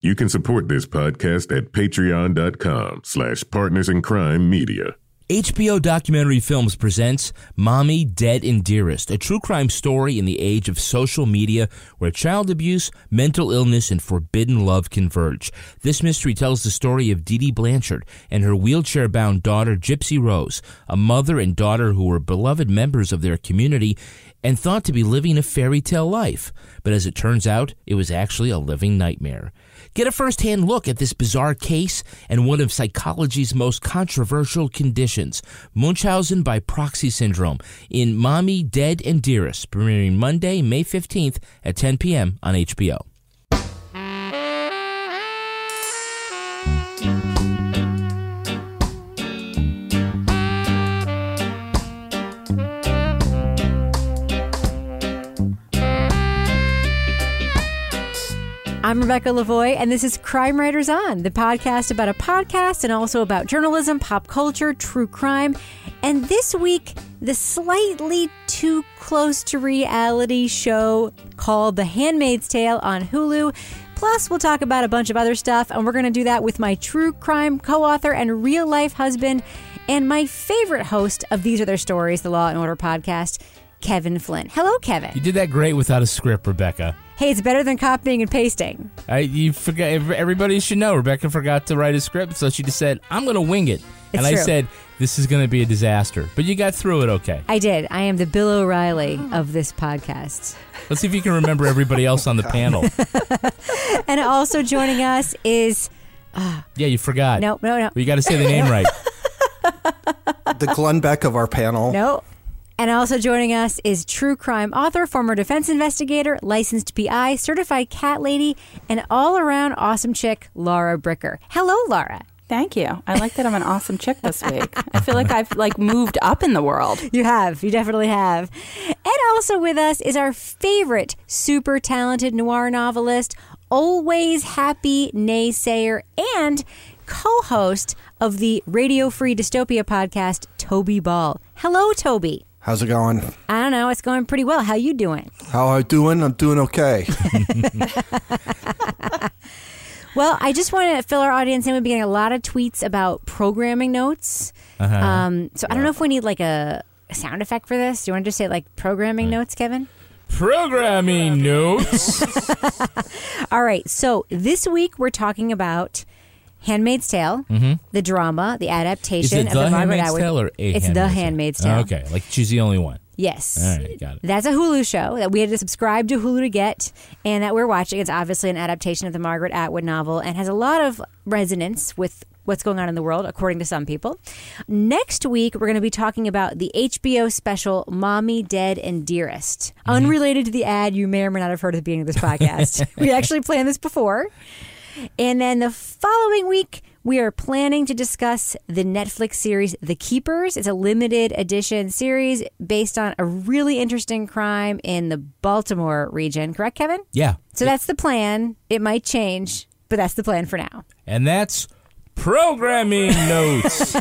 You can support this podcast at patreon.com slash partners in crime media. HBO Documentary Films presents Mommy, Dead, and Dearest, a true crime story in the age of social media where child abuse, mental illness, and forbidden love converge. This mystery tells the story of Dee Dee Blanchard and her wheelchair bound daughter, Gypsy Rose, a mother and daughter who were beloved members of their community and thought to be living a fairy tale life. But as it turns out, it was actually a living nightmare. Get a first hand look at this bizarre case and one of psychology's most controversial conditions Munchausen by proxy syndrome in Mommy, Dead, and Dearest, premiering Monday, May 15th at 10 p.m. on HBO. I'm Rebecca Lavoie, and this is Crime Writers On, the podcast about a podcast and also about journalism, pop culture, true crime. And this week, the slightly too close to reality show called The Handmaid's Tale on Hulu. Plus, we'll talk about a bunch of other stuff, and we're going to do that with my true crime co author and real life husband, and my favorite host of These Are Their Stories, the Law and Order podcast, Kevin Flynn. Hello, Kevin. You did that great without a script, Rebecca. Hey, it's better than copying and pasting. I, you forgot. Everybody should know. Rebecca forgot to write a script, so she just said, "I'm going to wing it," It's and I true. said, "This is going to be a disaster." But you got through it okay. I did. I am the Bill O'Reilly of this podcast. Let's see if you can remember everybody else on the panel. And also joining us is Yeah, you forgot. no, no, no, But you got to say the name right. the Glenn Beck of our panel. no. And also joining us is true crime author, former defense investigator, licensed PI, certified cat lady, and all around awesome chick, Laura Bricker. Hello, Laura. Thank you. I like that I'm an awesome chick this week. I feel like I've like moved up in the world. You have. You definitely have. And also with us is our favorite super talented noir novelist, always happy naysayer, and co host of the Radio Free Dystopia podcast, Toby Ball. Hello, Toby. How's it going? I don't know. It's going pretty well. How you doing? How I doing? I'm doing okay. Well, I just want to fill our audience in. We've been getting a lot of tweets about programming notes. Um, so I don't know if we need like a, a sound effect for this. Do you want to just say like programming notes, Kevin? Programming notes. All right. So this week we're talking about Handmaid's Tale, the drama, the adaptation of the the Margaret Handmaid's Atwood. Tale or it's the Handmaid's Tale. Okay, like she's the only one. Yes. All right, got it. That's a Hulu show that we had to subscribe to Hulu to get, and that we're watching. It's obviously an adaptation of the Margaret Atwood novel and has a lot of resonance with what's going on in the world, according to some people. Next week, we're going to be talking about the HBO special Mommy, Dead, and Dearest. Mm-hmm. Unrelated to the ad you may or may not have heard at the beginning of this podcast. we actually planned this before. And then the following week, we are planning to discuss the Netflix series The Keepers. It's a limited edition series based on a really interesting crime in the Baltimore region. Correct, Kevin? Yeah, So that's the plan. It might change, but that's the plan for now. and that's programming notes.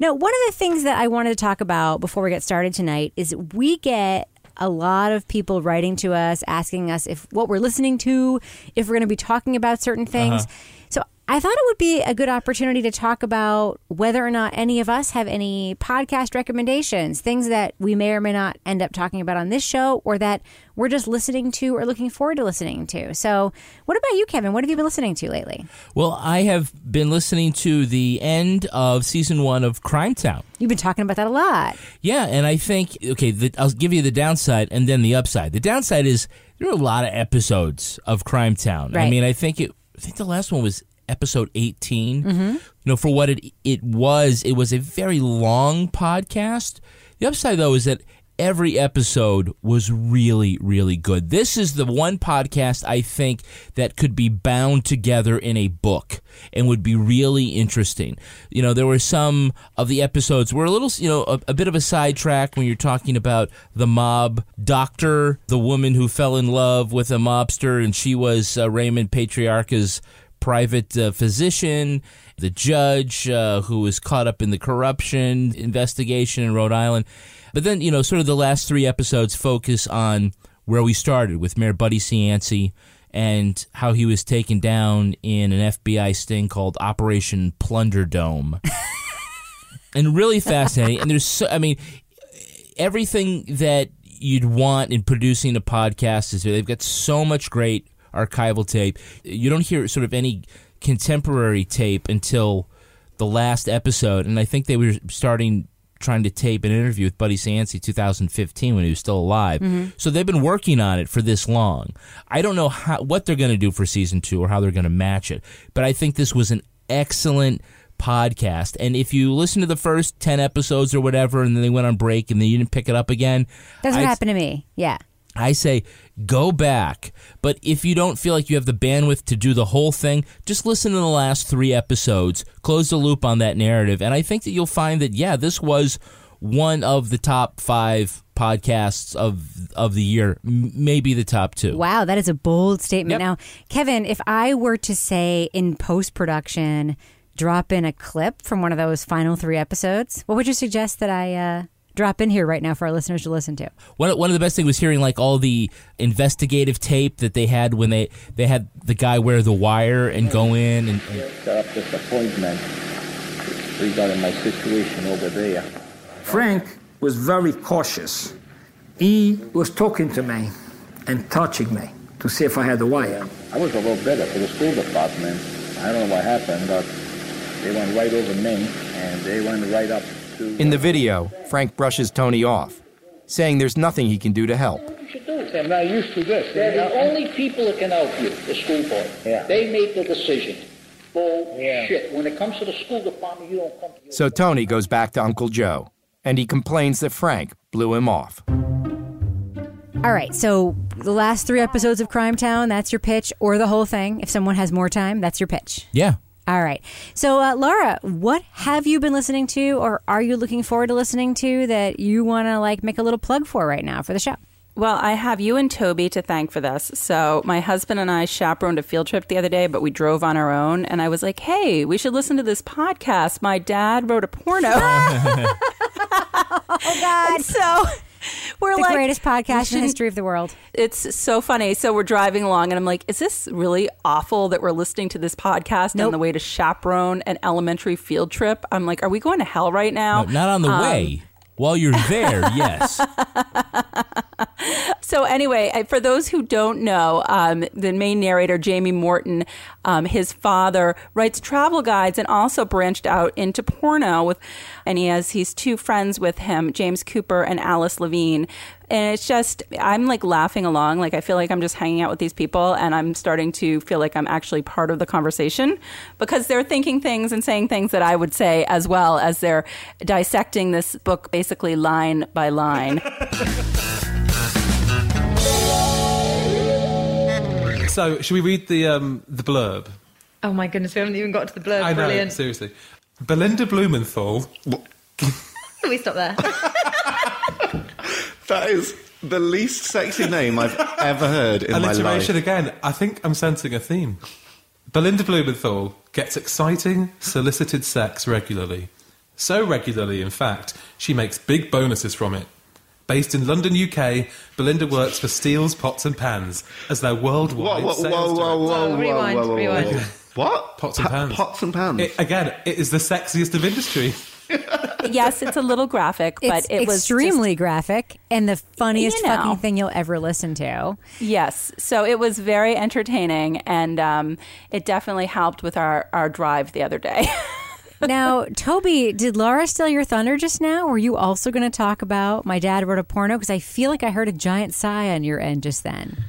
Now, one of the things that I wanted to talk about before we get started tonight is we get a lot of people writing to us asking us if what we're listening to, if we're going to be talking about certain things. Uh-huh. So I thought it would be a good opportunity to talk about whether or not any of us have any podcast recommendations, things that we may or may not end up talking about on this show or that we're just listening to or looking forward to listening to. So, what about you, Kevin? What have you been listening to lately? well, I have been listening to the end of season one of Crime Town. You've been talking about that a lot. Yeah, and I think okay, the, I'll give you the downside and then the upside. The downside is there are a lot of episodes of Crime Town. I mean, I think it. I think the last one was episode 18. Mm-hmm. You know, for what it it was, it was a very long podcast. The upside though is that every episode was really really good. This is the one podcast I think that could be bound together in a book and would be really interesting. You know, there were some of the episodes were a little, you know, a, a bit of a sidetrack when you're talking about the mob doctor, the woman who fell in love with a mobster, and she was uh, Raymond Patriarca's private uh, physician, the judge uh, who was caught up in the corruption investigation in Rhode Island. But then, you know, sort of the last three episodes focus on where we started with Mayor Buddy Cianci and how he was taken down in an FBI sting called Operation Plunder Dome. and really fascinating. And there's so, I mean, everything that you'd want in producing a podcast is there. They've got so much great archival tape. You don't hear sort of any contemporary tape until the last episode, and I think they were starting trying to tape an interview with Buddy Cianci 2015 when he was still alive. Mm-hmm. So they've been working on it for this long. I don't know how what they're going to do for season 2 or how they're going to match it, but I think this was an excellent podcast. And if you listen to the first 10 episodes or whatever and then they went on break and then you didn't pick it up again, That's what I'd- happened to me. Yeah. I say go back. But if you don't feel like you have the bandwidth to do the whole thing, just listen to the last three episodes, close the loop on that narrative. And I think that you'll find that, yeah, this was one of the top five podcasts of of the year, maybe the top two. Wow, that is a bold statement. Yep. Now, Kevin, if I were to say in post production, drop in a clip from one of those final three episodes, what would you suggest that I uh, drop in here right now for our listeners to listen to? One, one of the best things was hearing like all the investigative tape that they had when they they had the guy wear the wire and go in and, and set up this appointment regarding my situation over there. Frank was very cautious. He was talking to me and touching me to see if I had the wire. I was a little better for the school department. I don't know what happened, but they went right over me, and they went right up to... In the video, Frank brushes Tony off, saying there's nothing he can do to help. What you should do? I'm not used to this. They're the only people that can help you, the school board. Yeah. They make the decision. Bullshit. When it comes to the school department, you don't come to So Tony goes back to Uncle Joe, and he complains that Frank blew him off. All right, so the last three episodes of Crime Town, that's your pitch, or the whole thing. If someone has more time, that's your pitch. yeah. All right. So, uh, Laura, what have you been listening to, or are you looking forward to listening to that you want to like make a little plug for right now for the show? Well, I have you and Toby to thank for this. So, my husband and I chaperoned a field trip the other day, but we drove on our own. And I was like, hey, we should listen to this podcast. My dad wrote a porno. Oh God, so, we're the like, greatest podcast in the history of the world. It's so funny. So, we're driving along, and I'm like, is this really awful that we're listening to this podcast Nope. on the way to chaperone an elementary field trip? I'm like, are we going to hell right now? No, not on the um, way. While you're there, yes. So anyway, for those who don't know, um, the main narrator Jamie Morton, um, his father writes travel guides and also branched out into porno with, and he has he's two friends with him, James Cooper and Alice Levine. And it's just I'm like laughing along, like I feel like I'm just hanging out with these people, and I'm starting to feel like I'm actually part of the conversation because they're thinking things and saying things that I would say as well as they're dissecting this book basically line by line. So, should we read the um, the blurb? Oh my goodness, we haven't even got to the blurb. I know, Brilliant. seriously. Belinda Blumenthal. Can we stop there? That is the least sexy name I've ever heard in my life. Alliteration again. I think I'm sensing a theme. Belinda Blumenthal gets exciting, solicited sex regularly. So regularly, in fact, she makes big bonuses from it. Based in London, UK, Belinda works for Steele's Pots and Pans as their Whoa, worldwide whoa, sales whoa, whoa, director. whoa, whoa, rewind, whoa, whoa, whoa. rewind. What? Pots and pans. Pots and pans. It- again, it is the sexiest of industry. yes, it's a little graphic, but it's it was extremely graphic and the funniest You know. fucking thing you'll ever listen to. yes. So it was very entertaining, and um, it definitely helped with our our drive the other day. now, Toby, did Laura steal your thunder just now? Were you also going to talk about my dad wrote a porno? Because I feel like I heard a giant sigh on your end just then.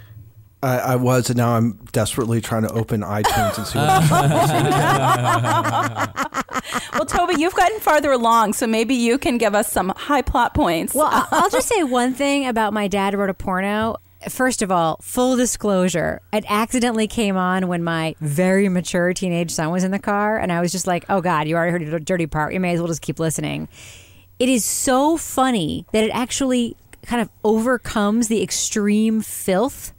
I, I was, and now I'm desperately trying to open iTunes and see what I know. well, Toby, you've gotten farther along, so maybe you can give us some high plot points. Well, I- I'll just say one thing about my dad wrote a porno. First of all, full disclosure, it accidentally came on when my very mature teenage son was in the car, and I was just like, "Oh God, you already heard the dirty part. You may as well just keep listening." It is so funny that it actually kind of overcomes the extreme filth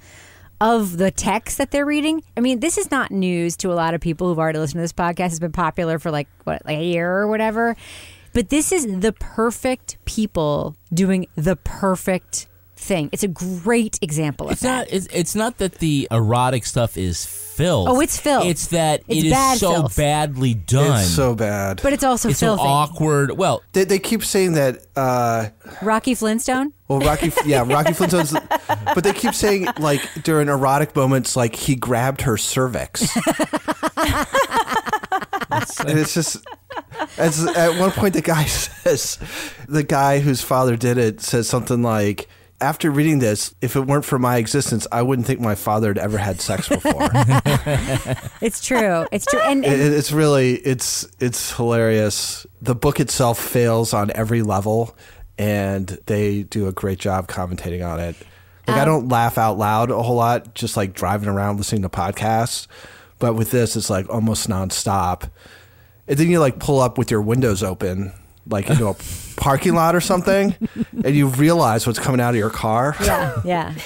of the text that they're reading. I mean, this is not news to a lot of people who've already listened to this podcast. It's been popular for like what, like a year or whatever. But this is the perfect people doing the perfect thing. It's a great example of It's that. not. It's, it's not that the erotic stuff is filth. Oh, it's filth. It's that It's it is so filth. badly done. It's so bad. But it's also it's so awkward. Well, They, they keep saying that. Uh, Rocky Flintstone. Well, Rocky, yeah, Rocky Flintstone's. But they keep saying like during erotic moments, like he grabbed her cervix. and it's just. As at one point, the guy says, the guy whose father did it says something like, "After reading this, if it weren't for my existence, I wouldn't think my father had ever had sex before." It's true. It's true. And, It- and it's really it's it's hilarious. The book itself fails on every level, and they do a great job commentating on it. Like I Um, don't laugh out loud a whole lot, just like driving around listening to podcasts. But with this, it's like almost nonstop. And then you like pull up with your windows open, like into a parking lot or something, and you realize what's coming out of your car. yeah, yeah.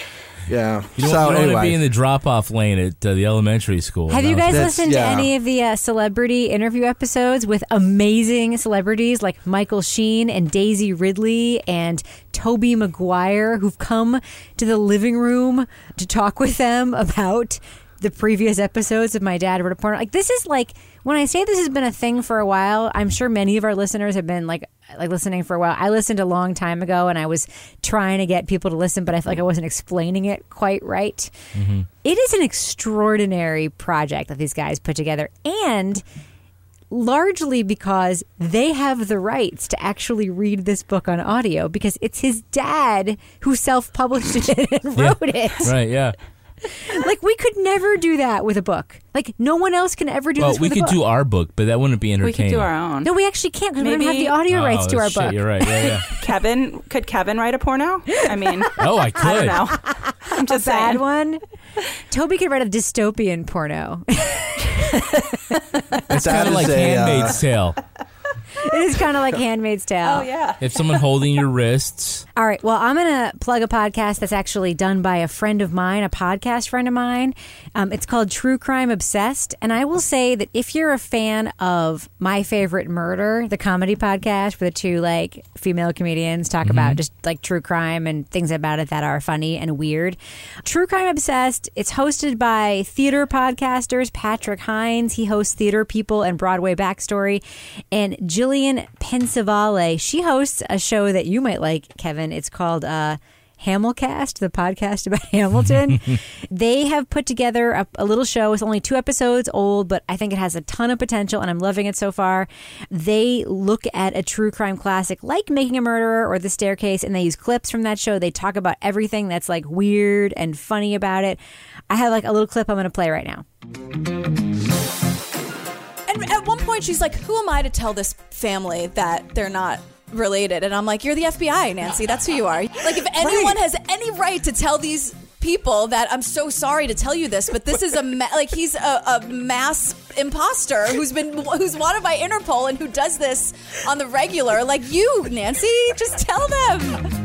Yeah. you don't, so you don't anyway, want to be in the drop-off lane at uh, the elementary school. Have you guys That's- listened yeah. to any of the uh, celebrity interview episodes with amazing celebrities like Michael Sheen and Daisy Ridley and Tobey Maguire who've come to the living room to talk with them about the previous episodes of My Dad Wrote a Porno? Like this is like when I say this has been a thing for a while, I'm sure many of our listeners have been like like listening for a while. I listened a long time ago and I was trying to get people to listen, but I felt like I wasn't explaining it quite right. Mm-hmm. It is an extraordinary project that these guys put together, and largely because they have the rights to actually read this book on audio because it's his dad who self-published it and Yeah. wrote it. Right? Yeah. Like we could never do that with a book. Like no one else can ever do well, this we could a book. do our book, but that wouldn't be entertaining. We entertaining. could do our own. no, we actually can't because we don't have the audio Oh, rights to our shit, book. You're right. Yeah, yeah. Kevin, could Kevin write a porno? I mean, Oh, I I could. don't know. I'm A just bad saying. one. Toby could write a dystopian porno. It's kind of is like a, uh, Handmaid's Tale. It is kind of like Handmaid's oh, Tale. Oh yeah. If someone holding your wrists, All right. Well, I'm going to plug a podcast that's actually done by a friend of mine, a podcast friend of mine. Um, it's called True Crime Obsessed. And I will say that if you're a fan of My Favorite Murder, the comedy podcast where the two like female comedians talk about just like true crime and things about it that are funny and weird, True Crime Obsessed, it's hosted by theater podcasters Patrick Hinds. He hosts Theater People and Broadway Backstory. And Gillian Pensavalle, she hosts a show that you might like, Kevin. It's called uh, Hamilcast, the podcast about Hamilton. they have put together a, a little show. It's only two episodes old, but I think it has a ton of potential, and I'm loving it so far. They look at a true crime classic like Making a Murderer or The Staircase, and they use clips from that show. They talk about everything that's like weird and funny about it. I have like a little clip I'm going to play right now. And at one point, she's like, "Who am I to tell this family that they're not related?" And I'm like, "You're the FBI, Nancy. That's who you are. Like, if anyone has any right to tell these." People that I'm so sorry to tell you this, but this is a ma- like he's a, a mass imposter who's been who's wanted by Interpol and who does this on the regular. Like you, Nancy, just tell them.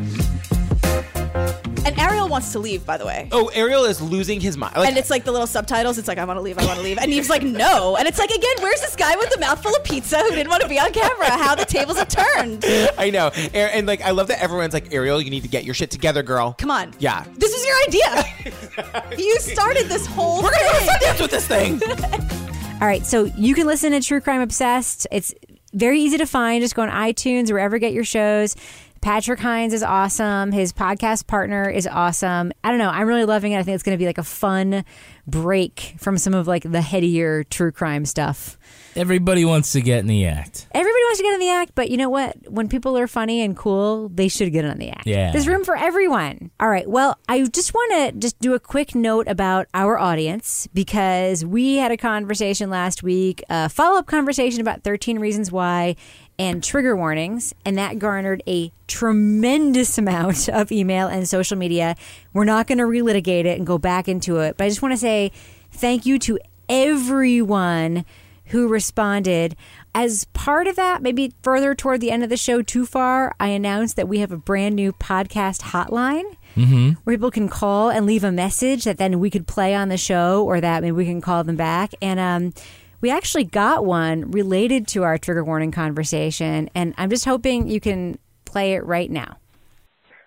And Ariel wants to leave, by the way. Oh, Ariel is losing his mind. Like, and it's like the little subtitles. It's like, I want to leave, I want to leave. And Eve's like, no. And it's like, again, where's this guy with the mouthful of pizza who didn't want to be on camera? How the tables have turned. I know, and, and like I love that everyone's like, Ariel, you need to get your shit together, girl. Come on. Yeah, This is your idea. you started this whole we're thing. gonna go Sundance with this thing. All right, so you can listen to True Crime Obsessed. It's very easy to find. Just go on iTunes, or wherever you get your shows. Patrick Hinds is awesome. His podcast partner is awesome. I don't know. I'm really loving it. I think it's going to be like a fun break from some of like the headier true crime stuff. everybody wants to get in the act. Everybody wants to get in the act, but you know what? When people are funny and cool, they should get in the act. Yeah. There's room for everyone. All right. Well, I just want to just do a quick note about our audience because we had a conversation last week, a follow up conversation about 13 Reasons Why and trigger warnings, and that garnered a tremendous amount of email and social media. We're not going to relitigate it and go back into it, but I just want to say thank you to everyone who responded. As part of that, maybe further toward the end of the show, too far, I announced that we have a brand new podcast hotline Mm-hmm. where people can call and leave a message that then we could play on the show or that maybe we can call them back. And um, we actually got one related to our trigger warning conversation. And I'm just hoping you can play it right now.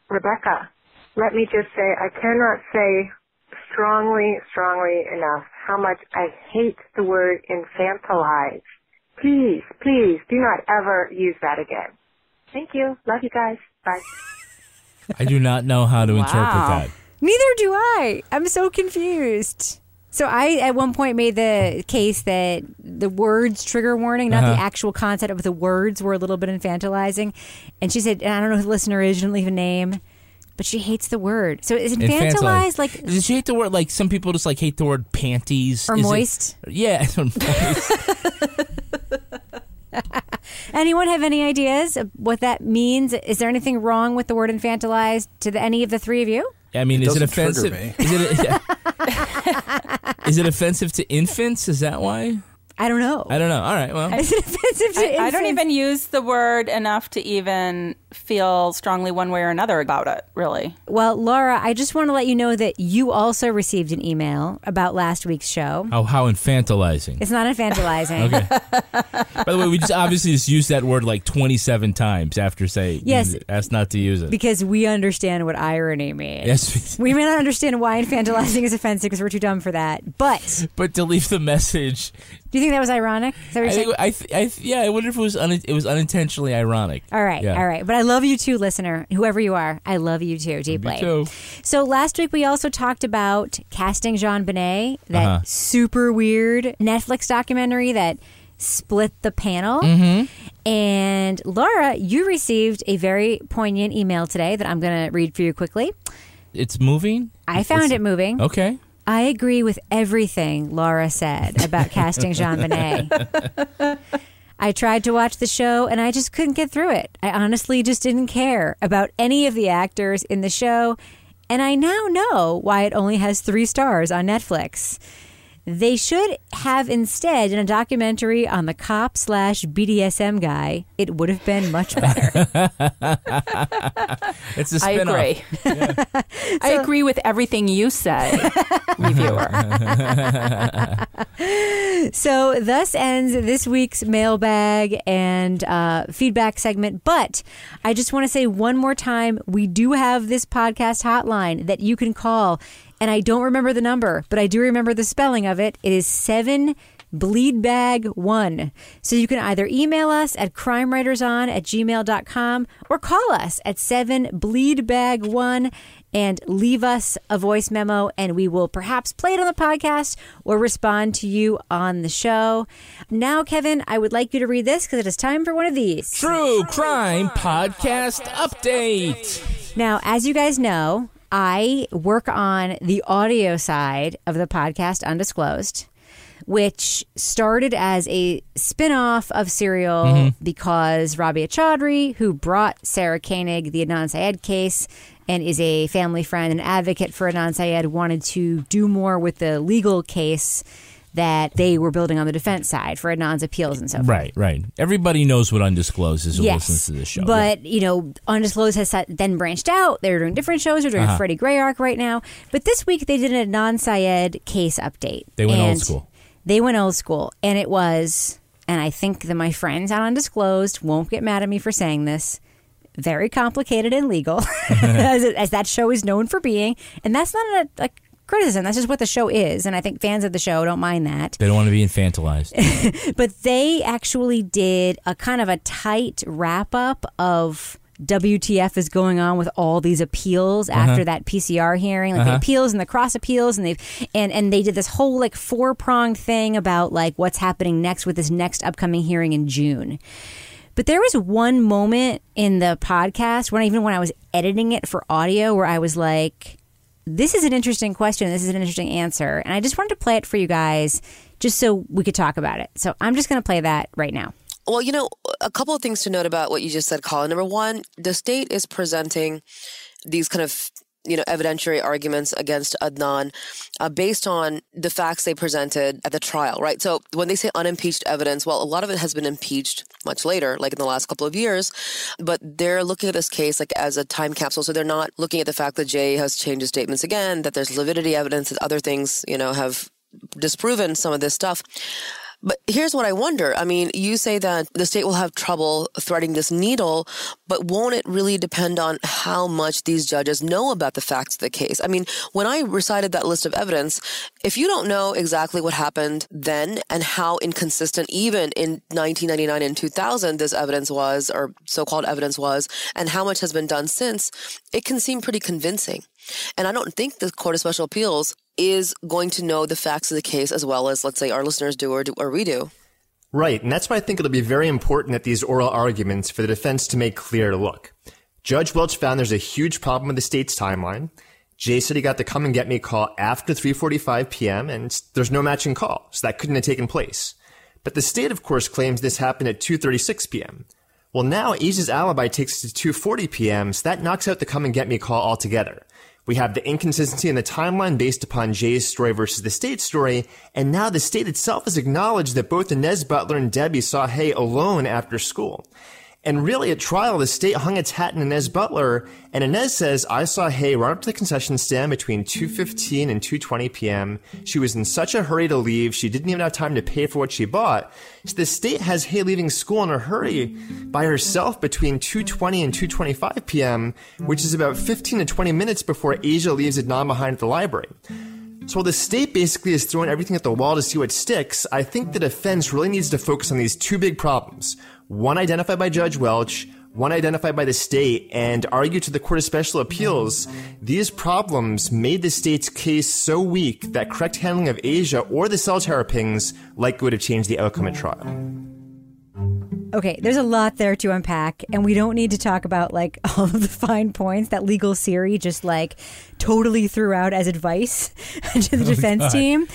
Rebecca, let me just say, I cannot say strongly, strongly enough how much I hate the word infantilize. Please, please do not ever use that again. Thank you. Love you guys. Bye. I do not know how to interpret that. Neither do I. I'm so confused. So I at one point made the case that the words trigger warning, not the Uh-huh. actual content of the words, were a little bit infantilizing. And she said, and I don't know who the listener is, she didn't leave a name, but she hates the word. So is infantilized, like Does she hate the word like some people just like hate the word panties Or Is it- moist? yeah, moist. anyone have any ideas of what that means? Is there anything wrong with the word infantilized to the, any of the three of you? I mean, It is it offensive? me. Is it yeah. Is it offensive to infants? Is that why? I don't know. I don't know. All right. Well, Is it offensive to I, I don't even use the word enough to even feel strongly one way or another about it, really. Well, Laura, I just want to let you know that you also received an email about last week's show. Oh, how infantilizing. It's not infantilizing. Okay. By the way, we just obviously just used that word like 27 times after say Yes. use asked not to use it. Because we understand what irony means. Yes. we may not understand why infantilizing is offensive because we're too dumb for that. But but to leave the message, do you think that was ironic? That I, think. I, th- I th- yeah, I wonder if it was un- it was unintentionally ironic. All right, Yeah. all right. But I love you too, listener, whoever you are. I love you too, deeply. too. So last week we also talked about casting JonBenet, that Uh-huh. super weird Netflix documentary that split the panel. Mm-hmm. And Laura, you received a very poignant email today that I'm going to read for you quickly. It's moving. I found It's- it moving. Okay. I agree with everything Laura said about casting JonBenet. I tried to watch the show and I just couldn't get through it. I honestly just didn't care about any of the actors in the show, and I now know why it only has three stars on Netflix. They should have instead in a documentary on the cop slash BDSM guy. It would have been much better. It's a I spin-off. agree. I agree with everything you say, reviewer. so thus ends this week's mailbag and uh, feedback segment. But I just want to say one more time we do have this podcast hotline that you can call. And I don't remember the number, but I do remember the spelling of it. It is seven bleedbag one. So you can either email us at crimewriterson at gmail.com or call us at seven bleedbag one and leave us a voice memo and we will perhaps play it on the podcast or respond to you on the show. Now, Kevin, I would like you to read this because it is time for one of these. True Crime Podcast Update. Now, as you guys know, I work on the audio side of the podcast Undisclosed, which started as a spin off of Serial Mhm. because Rabia Chaudry, who brought Sarah Koenig the Adnan Syed case and is a family friend and advocate for Adnan Syed, wanted to do more with the legal case that they were building on the defense side for Adnan's appeals and so forth. Right, right. Everybody knows what undisclosed is who Yes, listens to this show. But you know, Undisclosed has then branched out. They're doing different shows. They're doing Uh-huh. a Freddie Gray arc right now. But this week they did a non Syed case update. They went old school. They went old school, and it was. And I think that my friends on Undisclosed won't get mad at me for saying this. Very complicated and legal, as, as that show is known for being. And that's not a, a criticism. That's just what the show is. And I think fans of the show don't mind that. They don't want to be infantilized. but they actually did a kind of a tight wrap up of WTF is going on with all these appeals after Uh-huh. that PCR hearing, like the Uh-huh. appeals and the cross appeals, and they've and and they did this whole like four pronged thing about like what's happening next with this next upcoming hearing in June. But there was one moment in the podcast when even when I was editing it for audio where I was like, this is an interesting question. This is an interesting answer. And I just wanted to play it for you guys just so we could talk about it. So I'm just going to play that right now. Well, you know, a couple of things to note about what you just said, Colin. Number one, the state is presenting these kind of you know evidentiary arguments against Adnan uh, based on the facts they presented at the trial, right? So when they say unimpeached evidence, well, a lot of it has been impeached much later, like in the last couple of years, but they're looking at this case like as a time capsule. So they're not looking at the fact that Jay has changed his statements again, that there's lividity evidence, that other things you know have disproven some of this stuff. But here's what I wonder. I mean, you say that the state will have trouble threading this needle, but won't it really depend on how much these judges know about the facts of the case? I mean, when I recited that list of evidence, if you don't know exactly what happened then and how inconsistent even in 1999 and 2000 this evidence was, or so-called evidence was, and how much has been done since, it can seem pretty convincing. And I don't think the Court of Special Appeals is going to know the facts of the case as well as, let's say, our listeners do or, do, or we do. Right, and that's why I think it'll be very important at these oral arguments for the defense to make clear to look. Judge Welch found there's a huge problem with the state's timeline. Jay said he got the come and get me call after 3:45 p.m. and there's no matching call, so that couldn't have taken place. But the state, of course, claims this happened at 2:36 p.m. Well, now Asia's alibi takes us to 2:40 p.m., so that knocks out the come and get me call altogether. We have the inconsistency in the timeline based upon Jay's story versus the state's story, and now the state itself has acknowledged that both Inez Butler and Debbie saw Hae alone after school. And really, at trial, the state hung its hat on Inez Butler, and Inez says, I saw Hae run up to the concession stand between 2.15 and 2.20 p.m. She was in such a hurry to leave, she didn't even have time to pay for what she bought. So the state has Hae leaving school in a hurry by herself between 2.20 and 2.25 p.m., which is about 15 to 20 minutes before Asia leaves Adnan behind at the library. So while the state basically is throwing everything at the wall to see what sticks, I think the defense really needs to focus on these two big problems. One identified by Judge Welch, one identified by the state, and argued to the Court of Special Appeals these problems made the state's case so weak that correct handling of Asia or the cell tower pings likely would have changed the outcome at trial. Okay, there's a lot there to unpack, and we don't need to talk about like all of the fine points that legal Siri just like totally threw out as advice to the Oh, defense God. team,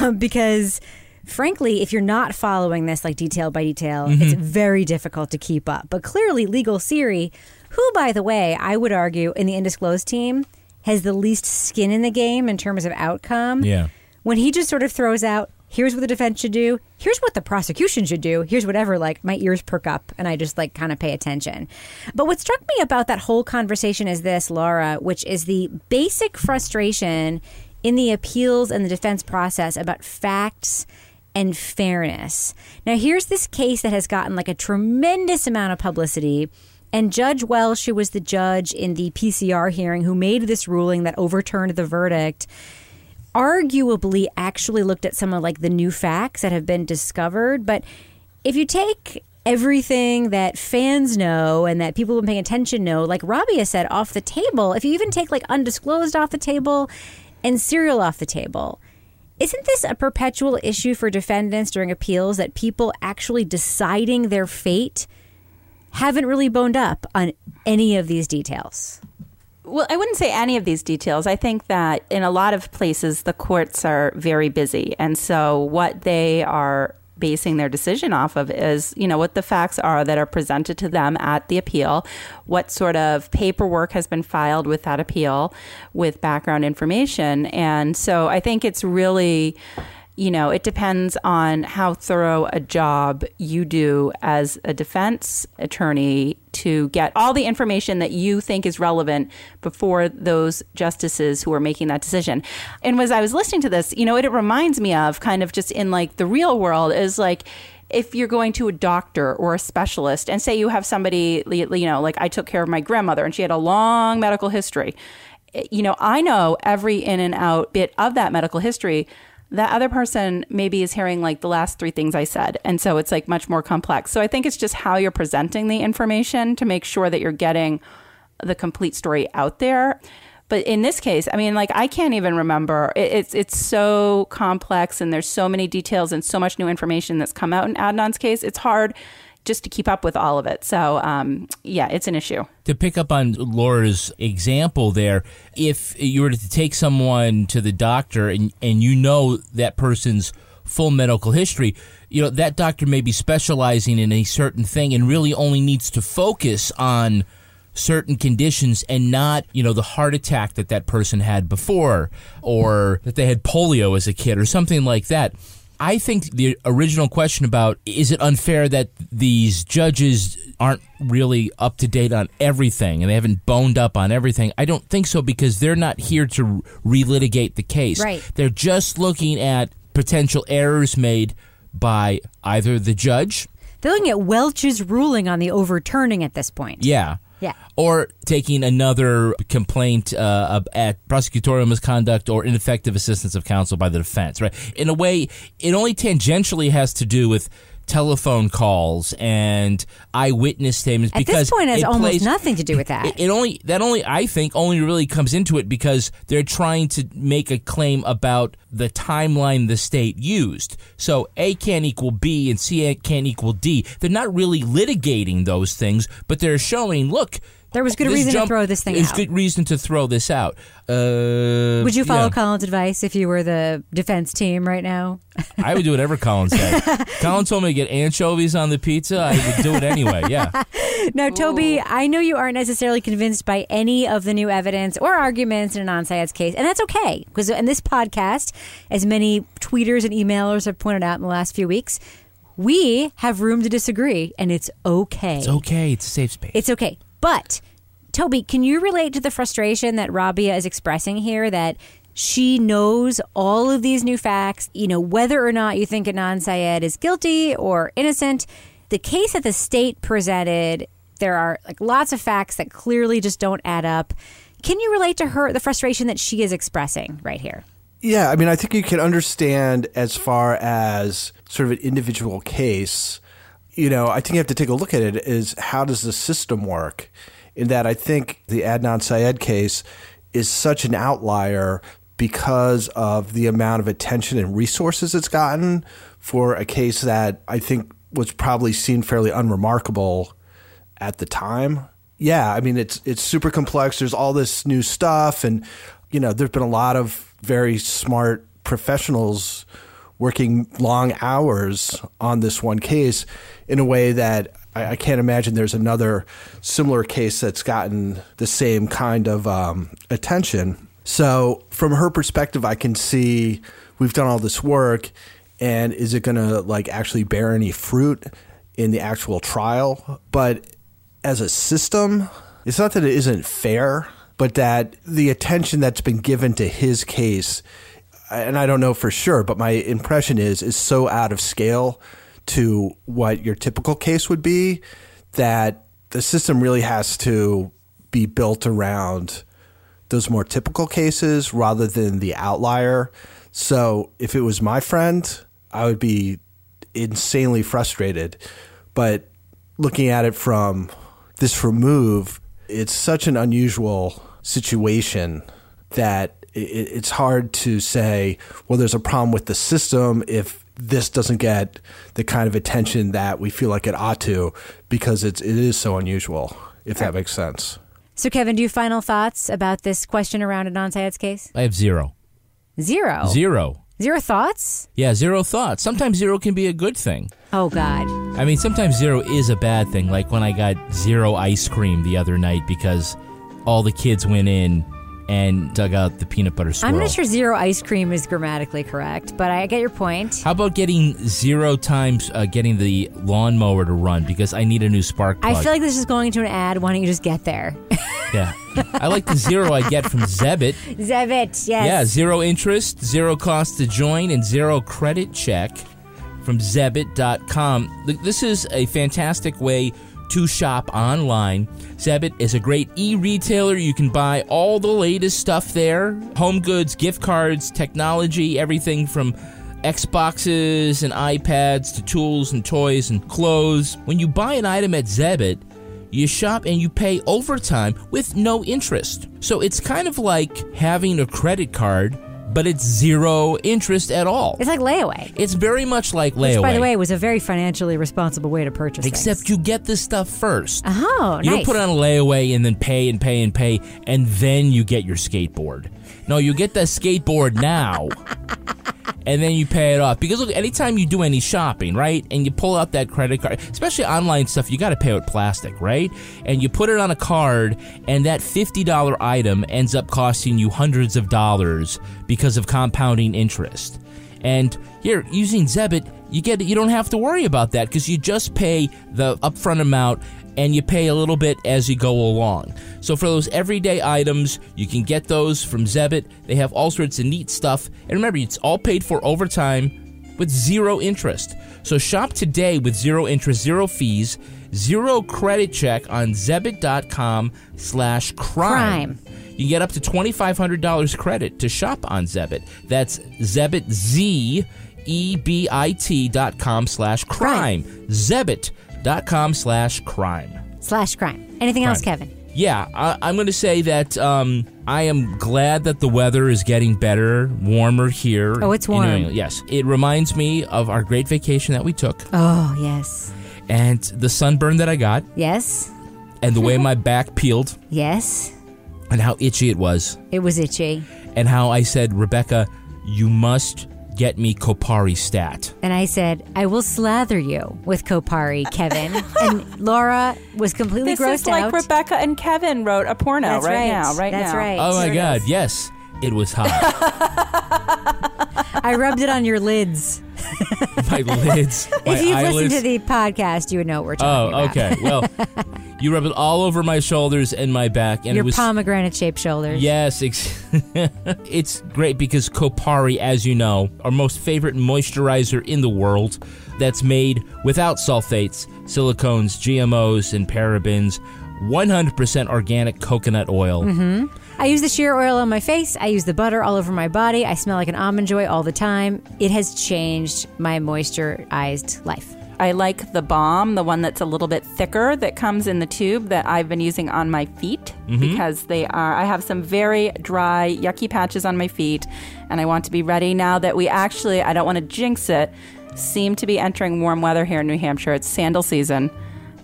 um, because frankly, if you're not following this like detail by detail, Mhm. it's very difficult to keep up. But clearly, legal Siri, who by the way, I would argue in the undisclosed team has the least skin in the game in terms of outcome Yeah. when he just sort of throws out here's what the defense should do here's what the prosecution should do here's whatever like my ears perk up and i just like kind of pay attention but what struck me about that whole conversation is this laura which is the basic frustration in the appeals and the defense process about facts and fairness now here's this case that has gotten like a tremendous amount of publicity and Judge Welch, who was the judge in the PCR hearing who made this ruling that overturned the verdict, arguably actually looked at some of like the new facts that have been discovered. But if you take everything that fans know and that people who've been paying attention know, like has said, off the table, if you even take like undisclosed off the table and serial off the table, isn't this a perpetual issue for defendants during appeals that people actually deciding their fate haven't really boned up on any of these details? Well, I wouldn't say any of these details. I think that in a lot of places, the courts are very busy. And so what they are basing their decision off of is, you know, what the facts are that are presented to them at the appeal, what sort of paperwork has been filed with that appeal with background information. And so I think it's really you know, it depends on how thorough a job you do as a defense attorney to get all the information that you think is relevant before those justices who are making that decision. And as I was listening to this, you know, it, it reminds me of kind of just in like the real world is like, if you're going to a doctor or a specialist and say you have somebody, you know, like I took care of my grandmother and she had a long medical history, eh, you know, I know every in and out bit of that medical history that other person maybe is hearing like the last three things I said. And so it's like much more complex. So I think it's just how you're presenting the information to make sure that you're getting the complete story out there. But in this case, I mean, like I can't even remember. It, it's it's so complex, and there's so many details and so much new information that's come out in Adnan's case. It's hard just to keep up with all of it. So um, yeah, it's an issue. to pick up on Laura's example there, if you were to take someone to the doctor and, and you know that person's full medical history, you know, that doctor may be specializing in a certain thing and really only needs to focus on certain conditions and not, you know, the heart attack that that person had before or that they had polio as a kid or something like that. I think the original question about is it unfair that these judges aren't really up to date on everything and they haven't boned up on everything. I don't think so because they're not here to relitigate the case. Right. They're just looking at potential errors made by either the judge, They're looking at Welch's ruling on the overturning at this point. yeah, Yeah. or taking another complaint uh, at prosecutorial misconduct or ineffective assistance of counsel by the defense. Right. In a way, it only tangentially has to do with telephone calls and eyewitness statements At because this point, it has it almost plays- nothing to do with that. It, it only that only I think only really comes into it because they're trying to make a claim about the timeline the state used. So A can't equal B and C can't equal D. They're not really litigating those things, but they're showing look. There was good this reason to throw this thing out. There's out. good reason to throw this out. Uh, Would you follow yeah. Colin's advice if you were the defense team right now? I would do whatever Colin said. Colin told me to get anchovies on the pizza. I would do it anyway. Yeah. Now, Toby, I know you aren't necessarily convinced by any of the new evidence or arguments in Adnan Syed's case, and that's okay because in this podcast, as many tweeters and emailers have pointed out in the last few weeks, we have room to disagree, and it's okay. It's okay. It's a safe space. It's okay. But, Toby, can you relate to the frustration that Rabia is expressing here that she knows all of these new facts, you know, whether or not you think Adnan Syed is guilty or innocent? The case that the state presented, there are like lots of facts that clearly just don't add up. Can you relate to her, the frustration that she is expressing right here? Yeah, I mean, I think you can understand as far as sort of an individual case. You know, I think you have to take a look at it is how does the system work? In that, I think the Adnan Syed case is such an outlier because of the amount of attention and resources it's gotten for a case that I think was probably seen fairly unremarkable at the time. Yeah, I mean it's it's super complex. There's all this new stuff, and you know there's been a lot of very smart professionals working long hours on this one case in a way that I, I can't imagine there's another similar case that's gotten the same kind of um, attention. So from her perspective, I can see we've done all this work, and is it going to like actually bear any fruit in the actual trial? But as a system, it's not that it isn't fair, but that the attention that's been given to his case, and I don't know for sure, but my impression is is so out of scale to what your typical case would be that the system really has to be built around those more typical cases rather than the outlier. So if it was my friend, I would be insanely frustrated. But looking at it from this remove, it's such an unusual situation that it's hard to say, well, there's a problem with the system if this doesn't get the kind of attention that we feel like it ought to because it's, it is so unusual, if that makes sense. So, Kevin, do you have final thoughts about this question around Adnan Syed's case? I have zero. Zero. Zero. Zero thoughts? Yeah, zero thoughts. Sometimes zero can be a good thing. Oh, God. I mean, sometimes zero is a bad thing. Like when I got zero ice cream the other night because all the kids went in and dug out the peanut butter swirl. I'm not sure zero ice cream is grammatically correct, but I get your point. How about getting zero times uh, getting the lawnmower to run because I need a new spark plug? I feel like this is going into an ad. Why don't you just get there? yeah, I like the zero I get from Zebit. Zevit, yes. Yeah, zero interest, zero cost to join, and zero credit check from Zebit.com. This is a fantastic way to shop online. Zebit is a great e retailer. You can buy all the latest stuff there home goods, gift cards, technology, everything from Xboxes and iPads to tools and toys and clothes. When you buy an item at Zebit, you shop and you pay overtime with no interest. So it's kind of like having a credit card, but it's zero interest at all. It's like layaway. It's very much like layaway. Which, by the way, was a very financially responsible way to purchase it. Except you get the stuff first. Oh, you nice. don't put on a layaway and then pay and pay and pay, and then you get your skateboard. No, you get the skateboard now, and then you pay it off. Because look, anytime you do any shopping, right, and you pull out that credit card, especially online stuff, you got to pay with plastic, right? And you put it on a card, and that $50 item ends up costing you hundreds of dollars because of compounding interest. And here, using Zebit, you get you don't have to worry about that because you just pay the upfront amount and you pay a little bit as you go along. So for those everyday items, you can get those from Zebit. They have all sorts of neat stuff. And remember, it's all paid for over time with zero interest. So shop today with zero interest, zero fees, zero credit check on Zebit.com slash crime. You can get up to $2,500 credit to shop on Zebit. That's Zebit, Z E B I T dot com slash crime. Zebit dot com slash crime. Slash crime. Anything else, Kevin? Yeah, I, I'm going to say that um, I am glad that the weather is getting better, warmer here. Oh, it's warm. Yes. It reminds me of our great vacation that we took Oh, yes. and the sunburn that I got Yes. and the way my back peeled Yes. And how itchy it was It was itchy. and how I said, Rebecca, you must get me Kopari stat. And I said, I will slather you with Kopari, Kevin. and Laura was completely This grossed is like out. Rebecca and Kevin wrote a porno That's right, right. now. Right That's now. right. Oh my Here it God, is. yes, it was hot. I rubbed it on your lids. my lids, my if you've eyelids. listened to the podcast, you would know what we're talking about. Oh, about. okay. Well, you rub it all over my shoulders and my back, and your it was pomegranate shaped shoulders. yes, ex- it's great because Kopari, as you know, our most favorite moisturizer in the world, that's made without sulfates, silicones, GMOs, and parabens. 100% organic coconut oil. hmm I use the sheer oil on my face. I use the butter all over my body. I smell like an almond joy all the time. It has changed my moisturized life. I like the balm, the one that's a little bit thicker that comes in the tube that I've been using on my feet Mhm. because they are, I have some very dry, yucky patches on my feet, and I want to be ready now that we actually, I don't want to jinx it, seem to be entering warm weather here in New Hampshire. It's sandal season,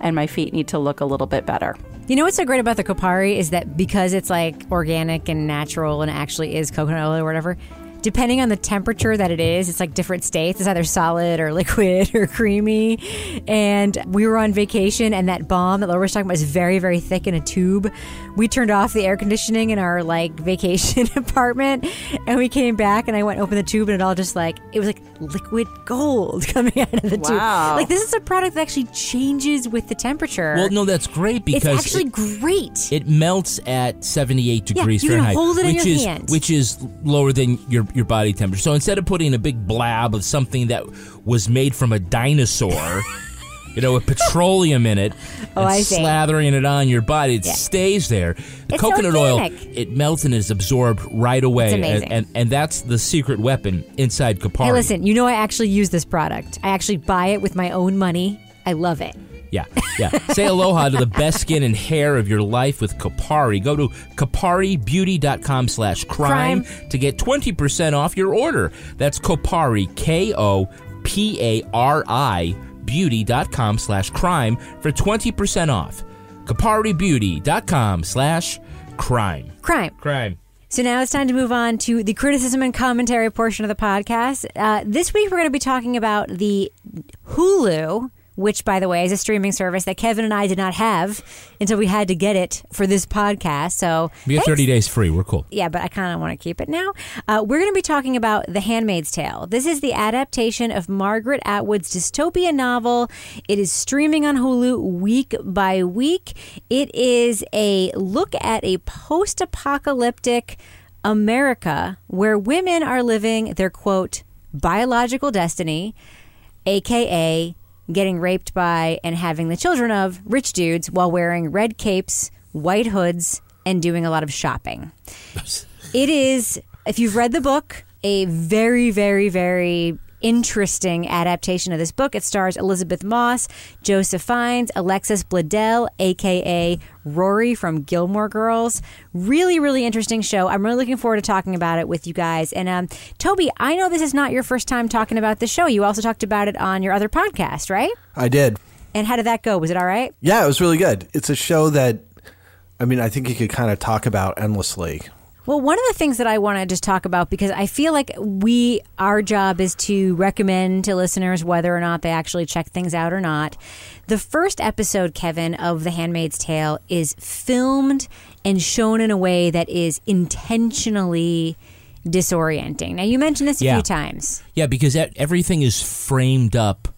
and my feet need to look a little bit better. You know what's so great about the Kopari is that because it's like organic and natural and actually is coconut oil or whatever, depending on the temperature that it is, it's like different states. It's either solid or liquid or creamy. And we were on vacation and that bomb that Laura was talking about is very, very thick in a tube. We turned off the air conditioning in our like vacation apartment and we came back and I went open the tube and it all just like it was like liquid gold coming out of the Wow. tube. Like this is a product that actually changes with the temperature. Well, no, that's great because it's actually it- great. It melts at 78 Yeah, degrees you can Fahrenheit, hold it in which your is hand. which is lower than your your body temperature. So instead of putting a big blab of something that was made from a dinosaur, you know, with petroleum in it, Oh, and I see. slathering it on your body, it Yeah. stays there. The It's coconut organic. oil, it melts and is absorbed right away, It's and, amazing. and and that's the secret weapon inside Kopari. Hey, listen, you know I actually use this product. I actually buy it with my own money. I love it. Yeah, yeah. Say aloha to the best skin and hair of your life with Kopari. Go to koparibeauty.com slash crime to get 20% off your order. That's Kopari, K-O-P-A-R-I, beauty.com slash crime for 20% off. koparibeauty.com slash crime. Crime. Crime. So now it's time to move on to the criticism and commentary portion of the podcast. Uh, this week we're going to be talking about the Hulu, which, by the way, is a streaming service that Kevin and I did not have until we had to get it for this podcast. So We get 30 days free. We're cool. Yeah, but I kind of want to keep it now. Uh, we're going to be talking about The Handmaid's Tale. This is the adaptation of Margaret Atwood's dystopian novel. It is streaming on Hulu week by week. It is a look at a post apocalyptic America where women are living their quote, biological destiny, aka getting raped by and having the children of rich dudes while wearing red capes, white hoods, and doing a lot of shopping. It is, if you've read the book, a very, very, very interesting adaptation of this book. It stars Elisabeth Moss, Joseph Fiennes, Alexis Bledel, aka Rory from Gilmore Girls. Really, really interesting show. I'm really looking forward to talking about it with you guys. And um, Toby, I know this is not your first time talking about the show. You also talked about it on your other podcast, right? I did. And how did that go? Was it all right? Yeah, it was really good. It's a show that, I mean, I think you could kind of talk about endlessly. Well, one of the things that I want to just talk about because I feel like we, our job is to recommend to listeners whether or not they actually check things out or not. The first episode, Kevin, of The Handmaid's Tale is filmed and shown in a way that is intentionally disorienting. Now, you mentioned this a Yeah. few times. Yeah, because everything is framed up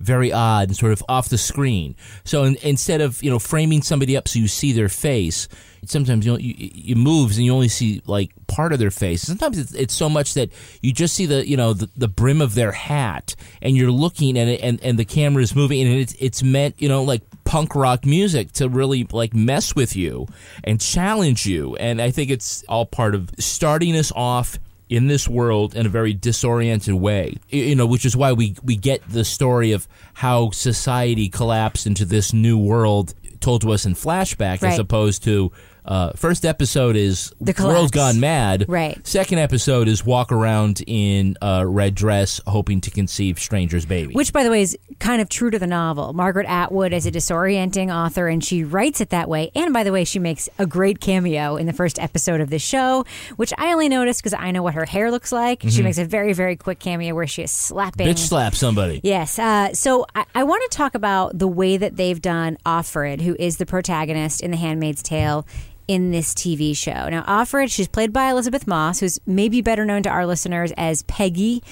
very odd and sort of off the screen. So in, instead of you know framing somebody up so you see their face, sometimes you know, you, you moves and you only see like part of their face. Sometimes it's, it's so much that you just see the you know the, the brim of their hat and you're looking at it and, and the camera is moving and it's it's meant you know like punk rock music to really like mess with you and challenge you. And I think it's all part of starting us off in this world in a very disoriented way. You know, which is why we we get the story of how society collapsed into this new world told to us in flashback Right. as opposed to uh, first episode is The world's collapse. gone mad. Right. Second episode is walk around in a red dress hoping to conceive stranger's baby. Which, by the way, is kind of true to the novel. Margaret Atwood is a disorienting author, and she writes it that way. And by the way, she makes a great cameo in the first episode of the show, which I only noticed because I know what her hair looks like. She Mhm. makes a very, very quick cameo where she is slapping. Bitch slap somebody. Yes. Uh, so I, I want to talk about the way that they've done Offred, who is the protagonist in The Handmaid's Tale. In this TV show. Now, Offred, she's played by Elisabeth Moss, who's maybe better known to our listeners as Peggy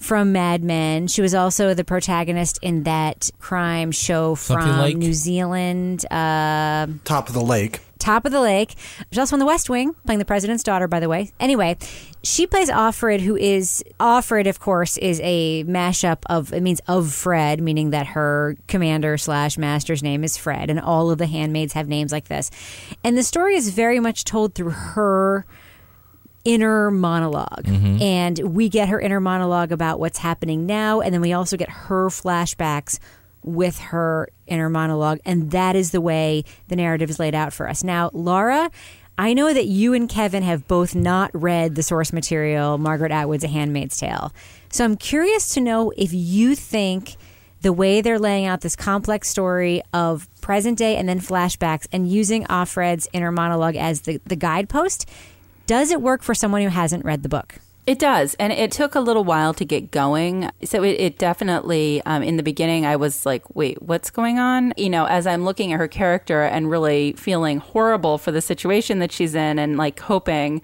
from Mad Men. She was also the protagonist in that crime show from like- New Zealand. Uh, Top of the lake. Top of the Lake. She's also on The West Wing, playing the president's daughter, by the way. Anyway, she plays Offred, who is Offred, of course, is a mashup of it means of Fred, meaning that her commander slash master's name is Fred, and all of the handmaids have names like this. And the story is very much told through her inner monolog Mhm. and we get her inner monologue about what's happening now and then we also get her flashbacks with her inner monologue and that is the way the narrative is laid out for us now laura i know that you and kevin have both not read the source material margaret atwood's a handmaid's tale so i'm curious to know if you think the way they're laying out this complex story of present day and then flashbacks and using Offred's inner monologue as the, the guidepost, does it work for someone who hasn't read the book? It does, and it took a little while to get going. So it, it definitely, um, in the beginning, I was like, "Wait, what's going on?" You know, as I'm looking at her character and really feeling horrible for the situation that she's in, and like hoping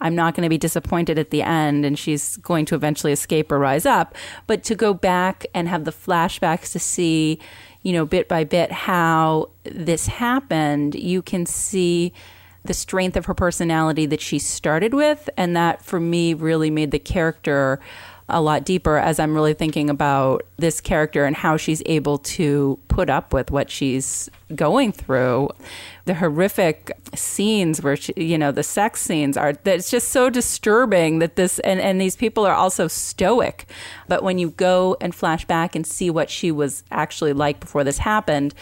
I'm not going to be disappointed at the end, and she's going to eventually escape or rise up. But to go back and have the flashbacks to see, you know, bit by bit how this happened, you can see the strength of her personality that she started with. And that for me really made the character a lot deeper as I'm really thinking about this character and how she's able to put up with what she's going through. The horrific scenes where she, you know, the sex scenes are, that it's just so disturbing that this, and, and these people are also stoic. But when you go and flash back and see what she was actually like before this happened,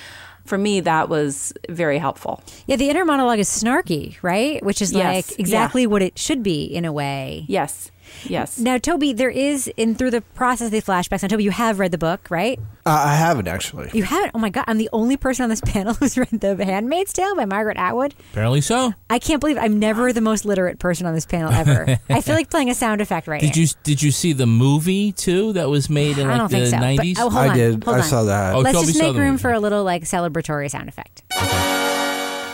for me, that was very helpful. Yeah, the inner monologue is snarky, right? Which is Yes, like exactly what it should be in a way. Yes. Yes. Now, Toby, there is in through the process of the flashbacks. Now, Toby, you have read the book, right? Uh, I haven't actually. You haven't. Oh my god, I'm the only person on this panel who's read The Handmaid's Tale by Margaret Atwood. Apparently so. I can't believe I'm never the most literate person on this panel ever. I feel like playing a sound effect right Did here. you did you see the movie too that was made in like the think so. but- nineties? oh, hold on, hold on. Oh, Let's Toby just make room movie. for a little like celebratory sound effect.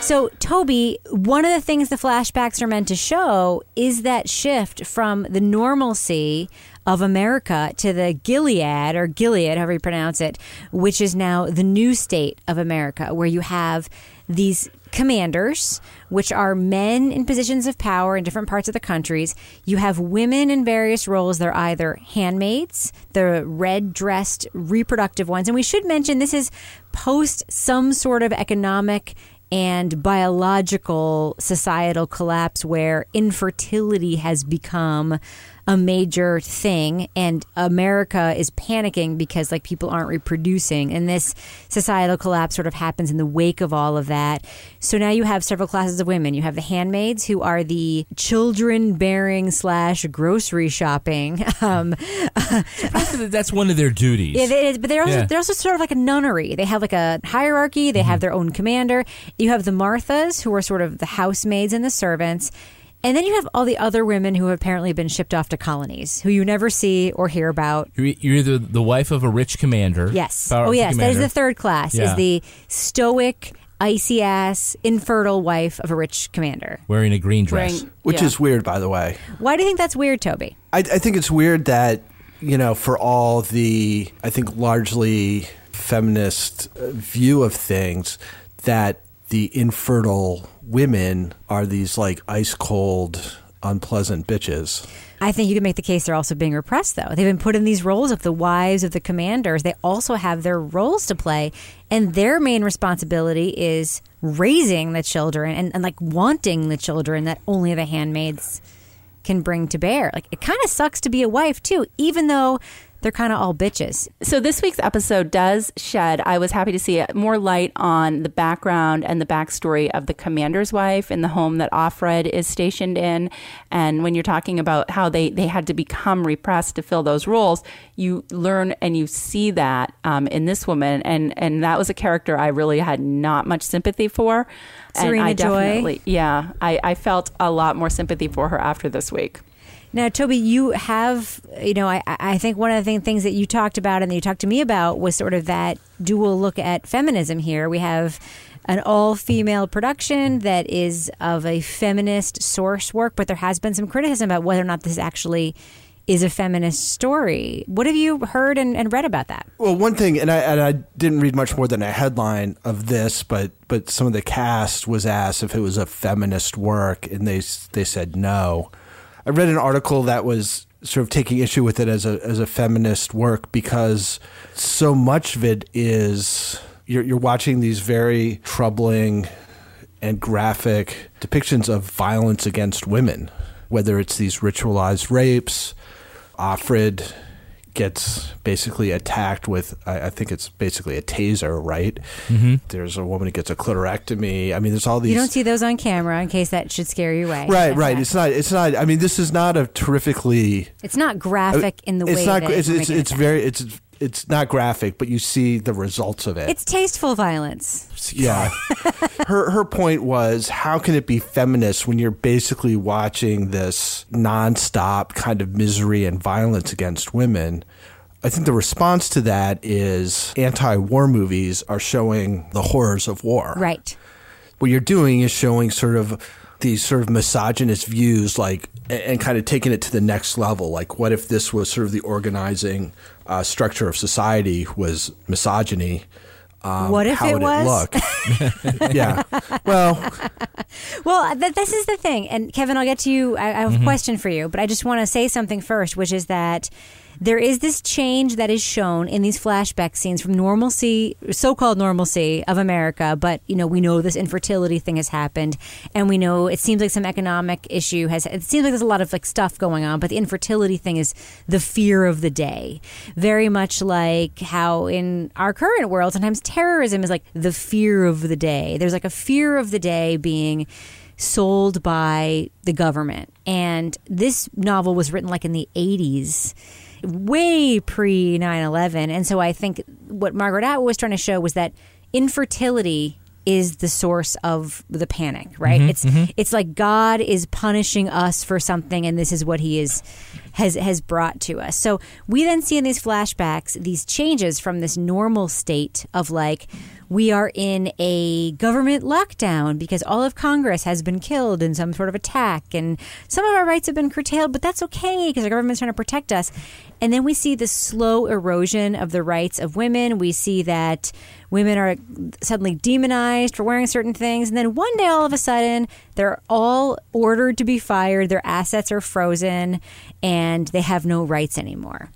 So, Toby, one of the things the flashbacks are meant to show is that shift from the normalcy of America to the Gilead or Gilead, however you pronounce it, which is now the new state of America, where you have these commanders, which are men in positions of power in different parts of the countries. You have women in various roles. They're either handmaids, the red dressed reproductive ones. And we should mention this is post some sort of economic and biological societal collapse where infertility has become a major thing and America is panicking because like people aren't reproducing and this societal collapse sort of happens in the wake of all of that. So now you have several classes of women. You have the handmaids who are the children bearing slash grocery shopping. Um, That's one of their duties. yeah, they, but they're also Yeah. they're also sort of like a nunnery. They have like a hierarchy. They Mm-hmm. have their own commander. You have the Marthas, who are sort of the housemaids and the servants. And then you have all the other women who have apparently been shipped off to colonies, who you never see or hear about. You're, you're either the wife of a rich commander. Yes. Oh, yes. That is the third class. Yeah. Is the stoic, icy ass, infertile wife of a rich commander. wearing a green dress. Which is weird, by the way. Why do you think that's weird, Toby? I, I think it's weird that you know, for all the, I think, largely feminist uh, view of things, that the infertile women are these like ice cold, unpleasant bitches. I think you can make the case they're also being repressed, though. They've been put in these roles of the wives of the commanders. They also have their roles to play, and their main responsibility is raising the children and, and like wanting the children that only the handmaids can bring to bear. Like it kind of sucks to be a wife too, even though they're kind of all bitches. So this week's episode does shed, I was happy to see it, more light on the background and the backstory of the commander's wife in the home that Offred is stationed in. And when you're talking about how they, they had to become repressed to fill those roles, you learn and you see that um, in this woman. And, and that was a character I really had not much sympathy for. Serena and I Joy? definitely, yeah, I, I felt a lot more sympathy for her after this week. Now, Toby, you have, you know, I, I think one of the things that you talked about and that you talked to me about was sort of that dual look at feminism here. We have an all female production that is of a feminist source work, but there has been some criticism about whether or not this actually is a feminist story. What have you heard and, and read about that? Well, one thing, and I, and I didn't read much more than a headline of this, but but some of the cast was asked if it was a feminist work, and they they said no. I read an article that was sort of taking issue with it as a as a feminist work because so much of it is you're you're watching these very troubling and graphic depictions of violence against women, whether it's these ritualized rapes, Offred gets basically attacked with I, I think it's basically a taser, right? Mhm. There's a woman who gets a clitorectomy. I mean, there's all these You don't see those on camera in case that should scare you away. Right, right. It's not. It's not. I mean, this is not a terrifically. It's not graphic in the it's way not. that It's we're it's, it's very. It's it's not graphic, but you see the results of it. It's tasteful violence. yeah. her her point was, how can it be feminist when you're basically watching this nonstop kind of misery and violence against women? I think the response to that is anti-war movies are showing the horrors of war. Right. What you're doing is showing sort of these sort of misogynist views, like, and, and kind of taking it to the next level. Like, what if this was sort of the organizing uh, structure of society was misogyny? Um, What if how it was? it look? yeah. Well, Well, th- this is the thing, and Kevin, I'll get to you. I, I have a question for you, but I just want to say something first, which is that there is this change that is shown in these flashback scenes from normalcy, so-called normalcy of America. But you know, we know this infertility thing has happened, and we know it seems like some economic issue has. It seems like there's a lot of like stuff going on, but the infertility thing is the fear of the day. Very much like how in our current world, sometimes terrorism is like the fear of the day. There's like a fear of the day being sold by the government. And this novel was written like in the 80s, way pre 9 11. And so I think what Margaret Atwood was trying to show was that infertility is the source of the panic, right? Mhm, it's mhm. it's like God is punishing us for something and this is what he is has has brought to us. So we then see in these flashbacks these changes from this normal state of like we are in a government lockdown because all of Congress has been killed in some sort of attack and some of our rights have been curtailed, but that's okay because our government's trying to protect us. And then we see the slow erosion of the rights of women. We see that women are suddenly demonized for wearing certain things. And then one day, all of a sudden, they're all ordered to be fired. Their assets are frozen and they have no rights anymore.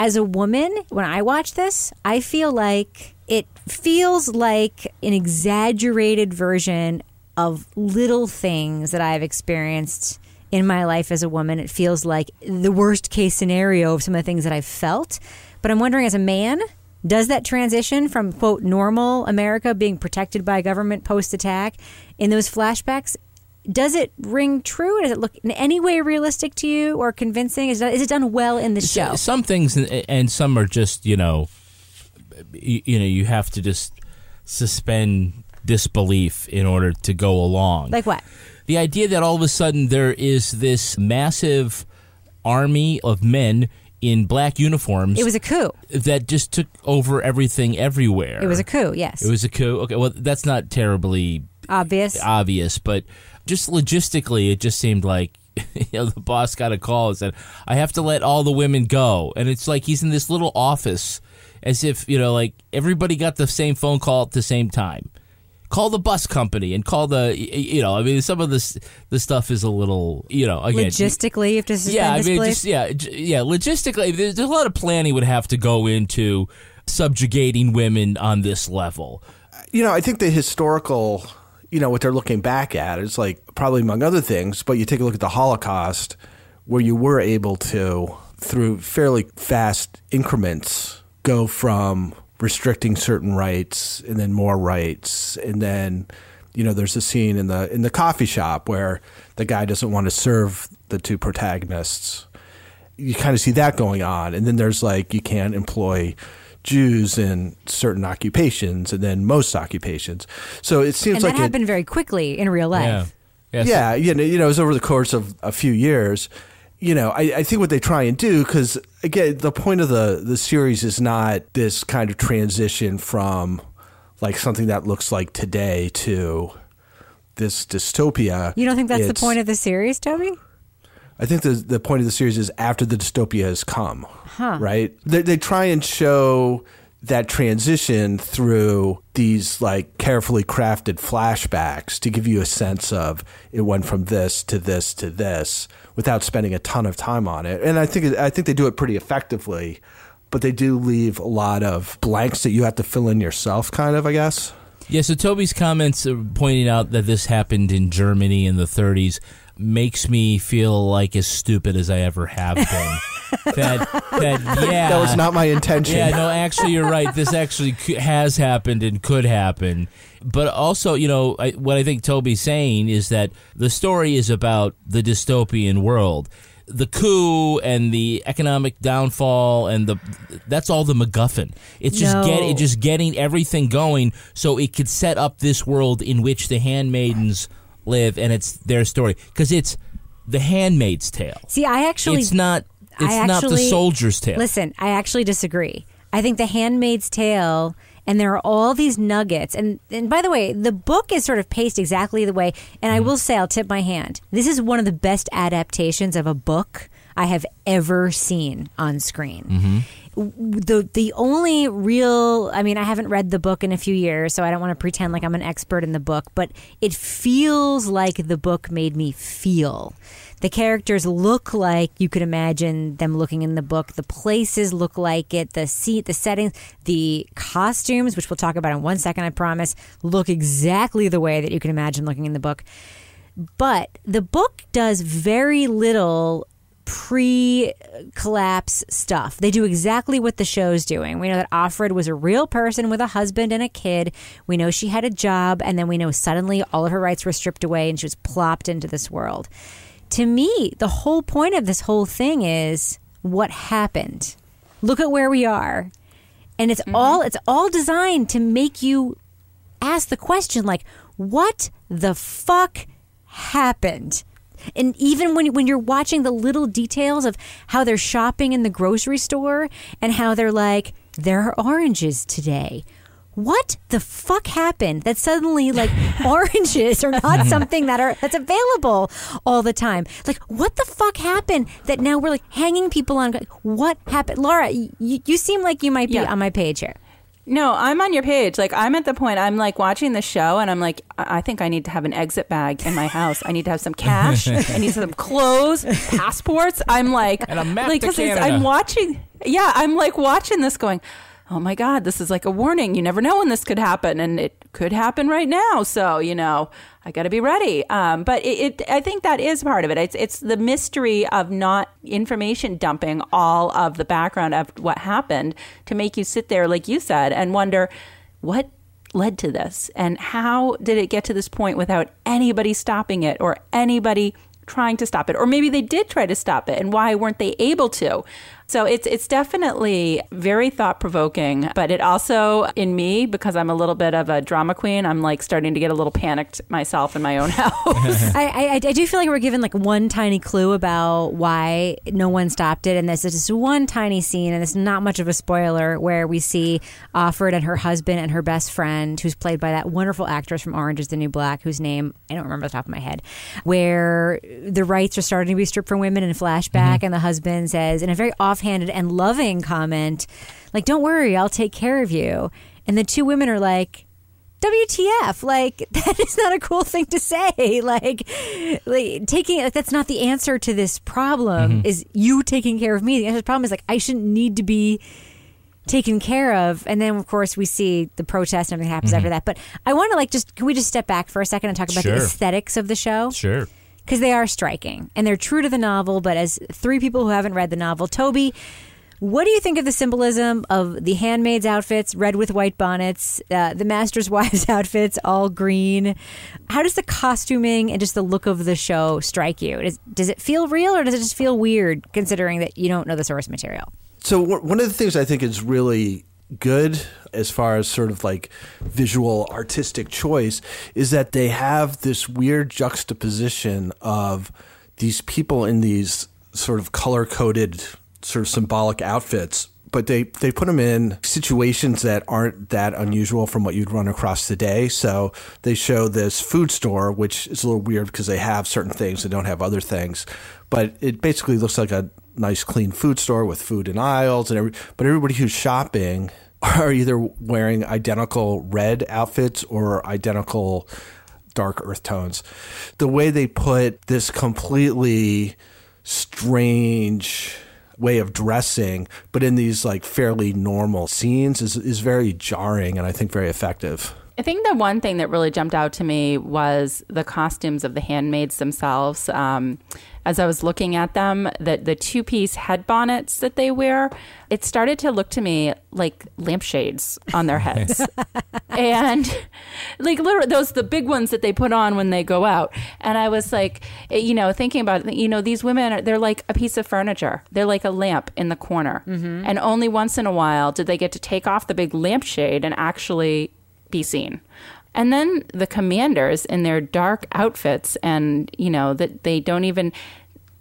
As a woman, when I watch this, I feel like it feels like an exaggerated version of little things that I've experienced in my life as a woman. It feels like the worst case scenario of some of the things that I've felt. But I'm wondering, as a man, does that transition from quote normal America being protected by government post attack in those flashbacks? Does it ring true? Does it look in any way realistic to you or convincing? Is, it- is it done well in the show? Some things and, and some are just you know, you know, you have to just suspend disbelief in order to go along. Like what? The idea that all of a sudden there is this massive army of men in black uniforms. It was a coup. that just took over everything everywhere. It was a coup, yes. It was a coup. Okay, well, that's not terribly Obvious. obvious, but just logistically, it just seemed like you know, the boss got a call and said, "I have to let all the women go," and it's like he's in this little office, as if you know, like everybody got the same phone call at the same time. Call the bus company and call the, y- y- you know, I mean, some of this the stuff is a little, you know, again, Logistically, you have to suspend yeah, I mean, just yeah, yeah. Logistically, there's, there's a lot of planning would have to go into subjugating women on this level. you know, I think the historical, you know, what they're looking back at is like probably among other things, but you take a look at the Holocaust where you were able to, through fairly fast increments, go from restricting certain rights and then more rights. And then, you know, there's a scene in the in the coffee shop where the guy doesn't want to serve the two protagonists you kind of see that going on. And then there's like you can't employ Jews in certain occupations and then most occupations. So it seems and like that it, happened very quickly in real life. yeah, you know, you know, it was over the course of a few years. You know, I, I think what they try and do because again, the point of the the series is not this kind of transition from like something that looks like today to this dystopia. You don't think that's the point of the series, Toby? I think the the point of the series is after the dystopia has come, Huh. right? They, they try and show that transition through these like carefully crafted flashbacks to give you a sense of it went from this to this to this without spending a ton of time on it. And I think I think they do it pretty effectively, but they do leave a lot of blanks that you have to fill in yourself, kind of, I guess. Yeah, so Toby's comments pointing out that this happened in Germany in the 30s makes me feel like as stupid as I ever have been. that, that, yeah. That was not my intention. Yeah, no, actually, you're right. This actually c- has happened and could happen. But also, you know, I, what I think Toby's saying is that the story is about the dystopian world. The coup and the economic downfall and the that's all the MacGuffin. It's just No. get it just getting everything going so it could set up this world in which the handmaidens live and it's their story because it's the handmaid's tale. See, I actually it's not it's I not the soldier's tale. Listen, I actually disagree. I think The Handmaid's Tale, and there are all these nuggets. And, and by the way, the book is sort of paced exactly the way. And Mm-hmm. I will say, I'll tip my hand. This is one of the best adaptations of a book I have ever seen on screen. Mm-hmm. The the only real I mean I haven't read the book in a few years so I don't want to pretend like I'm an expert in the book but it feels like the book made me feel. The characters look like you could imagine them looking in the book. The places look like it. The seat the settings the costumes which we'll talk about in one second I promise look exactly the way that you can imagine looking in the book. But the book does very little pre collapse stuff. They do exactly what the show's doing. We know that Offred was a real person with a husband and a kid. We know she had a job, and then we know suddenly all of her rights were stripped away and she was plopped into this world. To me, the whole point of this whole thing is what happened. Look at where we are. And it's mm-hmm. all it's all designed to make you ask the question like what the fuck happened and even when when you're watching the little details of how they're shopping in the grocery store and how they're like there are oranges today. What the fuck happened that suddenly like oranges are not something that are that's available all the time? Like what the fuck happened that now we're like hanging people on what happened? Laura you, you seem like you might be Yeah. on my page here No, I'm on your page. Like I'm at the point I'm like watching the show and I'm like I I think I need to have an exit bag in my house. I need to have some cash. I need some clothes, passports. I'm like And a map like to Canada. I'm watching. Yeah, I'm like watching this going, "Oh my god, this is like a warning. You never know when this could happen and it could happen right now." So, you know, I got to be ready. Um, but it, it, I think that is part of it. It's, it's the mystery of not information dumping all of the background of what happened to make you sit there, like you said, and wonder what led to this and how did it get to this point without anybody stopping it or anybody trying to stop it or maybe they did try to stop it and why weren't they able to So it's it's definitely very thought provoking, but it also in me because I'm a little bit of a drama queen. I'm like starting to get a little panicked myself in my own house. I, I, I do feel like we're given like one tiny clue about why no one stopped it, and this is just one tiny scene, and it's not much of a spoiler where we see Offred and her husband and her best friend, who's played by that wonderful actress from Orange Is the New Black, whose name I don't remember off the top of my head, where the rights are starting to be stripped from women in a flashback, mm-hmm. and the husband says in a very offhanded and loving comment, like, "Don't worry, I'll take care of you," and the two women are like. WTF? Like that is not a cool thing to say. Like, like taking like, that's not the answer to this problem. Mhm. Is you taking care of me? The answer to the problem is like I shouldn't need to be taken care of. And then of course we see the protest and everything happens Mhm. after that. But I want to like just can we just step back for a second and talk about Sure. the aesthetics of the show? Sure. Because they are striking and they're true to the novel. But as three people who haven't read the novel, Toby, what do you think of the symbolism of the handmaids' outfits, red with white bonnets, uh, the master's wives' outfits, all green? How does the costuming and just the look of the show strike you? Does, does it feel real or does it just feel weird considering that you don't know the source material? So one one of the things I think is really good as far as sort of like visual artistic choice is that they have this weird juxtaposition of these people in these sort of color coded sort of symbolic outfits but they, they put them in situations that aren't that unusual from what you'd run across today. So they show this food store, which is a little weird because they have certain things and don't have other things. But it basically looks like a nice, clean food store with food in aisles and every. But everybody who's shopping are either wearing identical red outfits or identical dark earth tones. The way they put this completely strange way of dressing, but in these like fairly normal scenes is is very jarring and I think very effective. I think the one thing that really jumped out to me was the costumes of the handmaids themselves. Um, as I was looking at them, the, the two piece head bonnets that they wear, it started to look to me like lampshades on their heads. and like literally those the big ones that they put on when they go out. And I was like, eh, you know, thinking about it, you know, these women are they're like a piece of furniture. They're like a lamp in the corner. Mhm. And only once in a while did they get to take off the big lampshade and actually be seen. And then the commanders in their dark outfits, and you know that they don't even.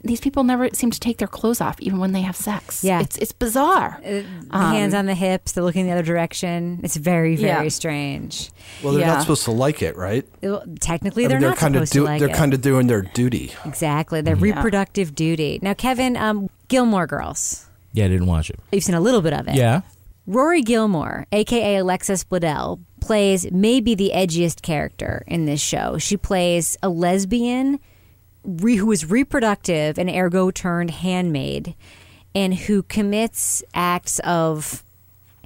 These people never seem to take their clothes off, even when they have sex. Yeah. it's it's bizarre. The Um, hands on the hips, they're looking the other direction. It's very, very Yeah. strange. Well, they're Yeah. not supposed to like it, right? Well, Technically, I mean, they're, not kind of supposed to like they're it. kind of doing their duty. Exactly. Their Yeah. reproductive duty. Now, Kevin, um, Gilmore Girls. Yeah, I didn't watch it. You've seen a little bit of it. Yeah. Rory Gilmore, aka Alexis Bledel, plays maybe the edgiest character in this show. She plays a lesbian re- who is reproductive and ergo turned handmaid and who commits acts of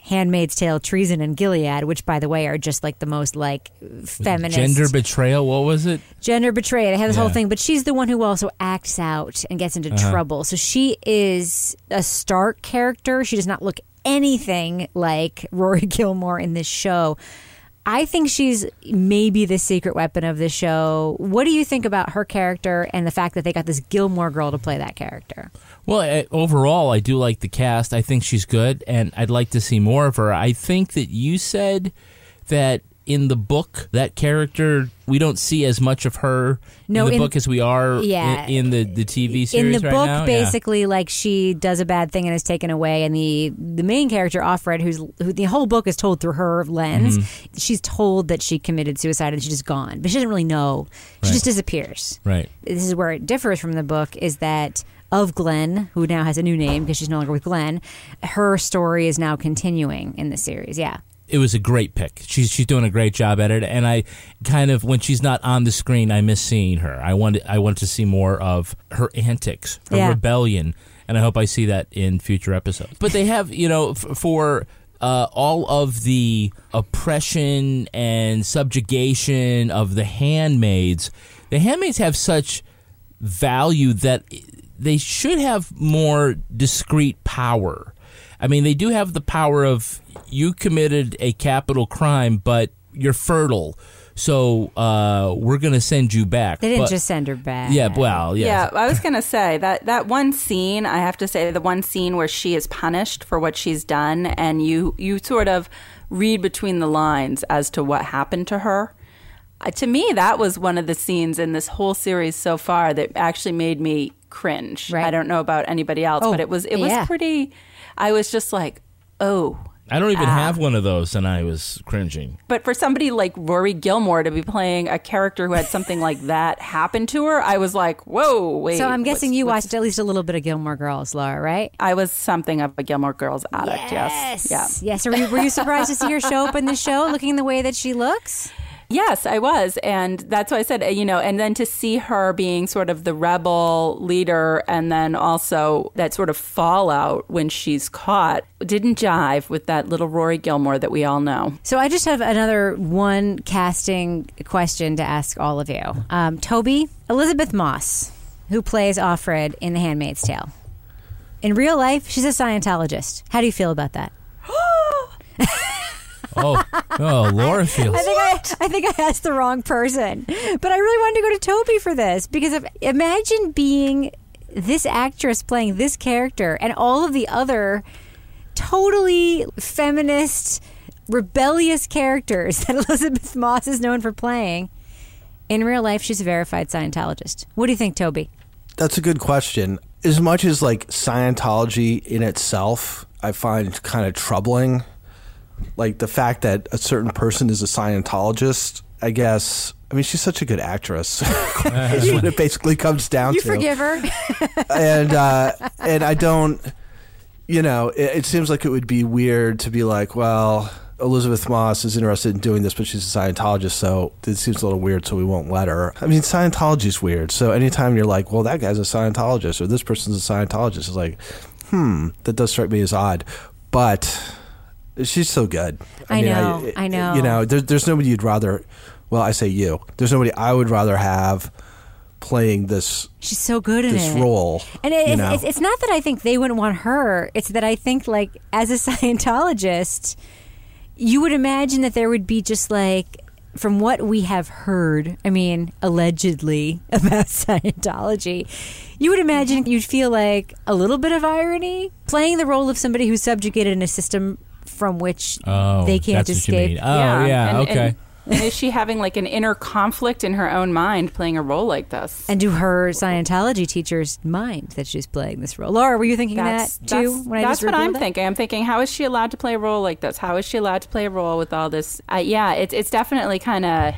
handmaid's tale treason and gilead which by the way are just like the most like feminist Gender betrayal. What was it? gender betrayed. I have this whole thing, but she's the one who also acts out and gets into Uh-huh. trouble. So she is a stark character. She does not look anything like Rory Gilmore in this show. I think she's maybe the secret weapon of the show. What do you think about her character and the fact that they got this Gilmore girl to play that character? Well, I, overall, I do like the cast. I think she's good, and I'd like to see more of her. I think that you said that in the book, that character, we don't see as much of her No, in the in- book as we are Yeah. in, in the, the TV series. in the right book now. Yeah. basically like she does a bad thing and is taken away and the the main character offred who's who the whole book is told through her lens Mhm. she's told that she committed suicide and she's just gone but she doesn't really know she Right. just disappears Right. this is where it differs from the book is that Ofglen, who now has a new name because she's no longer with Glenn, her story is now continuing in the series. Yeah. It was a great pick. She's she's doing a great job at it, and I kind of when she's not on the screen, I miss seeing her. I wanted I want to see more of her antics, her Yeah. rebellion, and I hope I see that in future episodes. But they have you know f- for. Uh, all of the oppression and subjugation of the handmaids, the handmaids have such value that they should have more discrete power. I mean, they do have the power of you committed a capital crime, but you're fertile. So uh, we're gonna send you back. They didn't But- just send her back. Yeah, well, yeah. Yeah, I was gonna say that that one scene. I have to say the one scene where she is punished for what she's done, and you you sort of read between the lines as to what happened to her. Uh, to me, that was one of the scenes in this whole series so far that actually made me cringe. Right. I don't know about anybody else, Oh, but it was it was yeah. pretty. I was just like, oh. I don't even ah. have one of those, and I was cringing. But for somebody like Rory Gilmore to be playing a character who had something like that happen to her, I was like, whoa, wait. so I'm guessing you watched at least a little bit of Gilmore Girls, Laura, right? I was something of a Gilmore Girls addict. Yes. Yeah. Yes. Were you, were you surprised to see her show up in the show looking the way that she looks? Yes, I was. And that's why I said, you know, and then to see her being sort of the rebel leader and then also that sort of fallout when she's caught didn't jive with that little Rory Gilmore that we all know. So I just have another one casting question to ask all of you. Um, Toby, Elisabeth Moss, who plays Offred in The Handmaid's Tale. In real life, she's a Scientologist. How do you feel about that? Oh, oh, Laura feels. I think I, I think I asked the wrong person, but I really wanted to go to Toby for this because if, imagine being this actress playing this character and all of the other totally feminist, rebellious characters that Elisabeth Moss is known for playing. In real life, she's a verified Scientologist. What do you think, Toby? That's a good question. As much as like Scientology in itself, I find kind of troubling. Like the fact that a certain person is a Scientologist, I guess. I mean, she's such a good actress. is what it basically comes down You to. forgive her? and uh, and I don't, you know, it, it seems like it would be weird to be like, well, Elisabeth Moss is interested in doing this, but she's a Scientologist, so it seems a little weird, so we won't let her. I mean, Scientology's weird, so anytime you're like, well, that guy's a Scientologist or this person's a Scientologist, it's like, hmm, that does strike me as odd, but she's so good. I know, I know. You know, there, there's nobody you'd rather. Well, I say you. There's nobody I would rather have playing this. She's so good in this it. role. And it, it's, it's, it's not that I think they wouldn't want her. It's that I think, like, as a Scientologist, you would imagine that there would be just like, from what we have heard, I mean, allegedly about Scientology, you would imagine you'd feel like a little bit of irony playing the role of somebody who's subjugated in a system from which Oh, they can't that's what you escape. mean. Oh, yeah, and- okay. And, and is she having like an inner conflict in her own mind playing a role like this? And do her Scientology teachers mind that she's playing this role? Laura, were you thinking That's, that too? that's, when I that's just what I'm revealed it? thinking. I'm thinking, how is she allowed to play a role like this? How is she allowed to play a role with all this? Uh, yeah, it's it's definitely kind of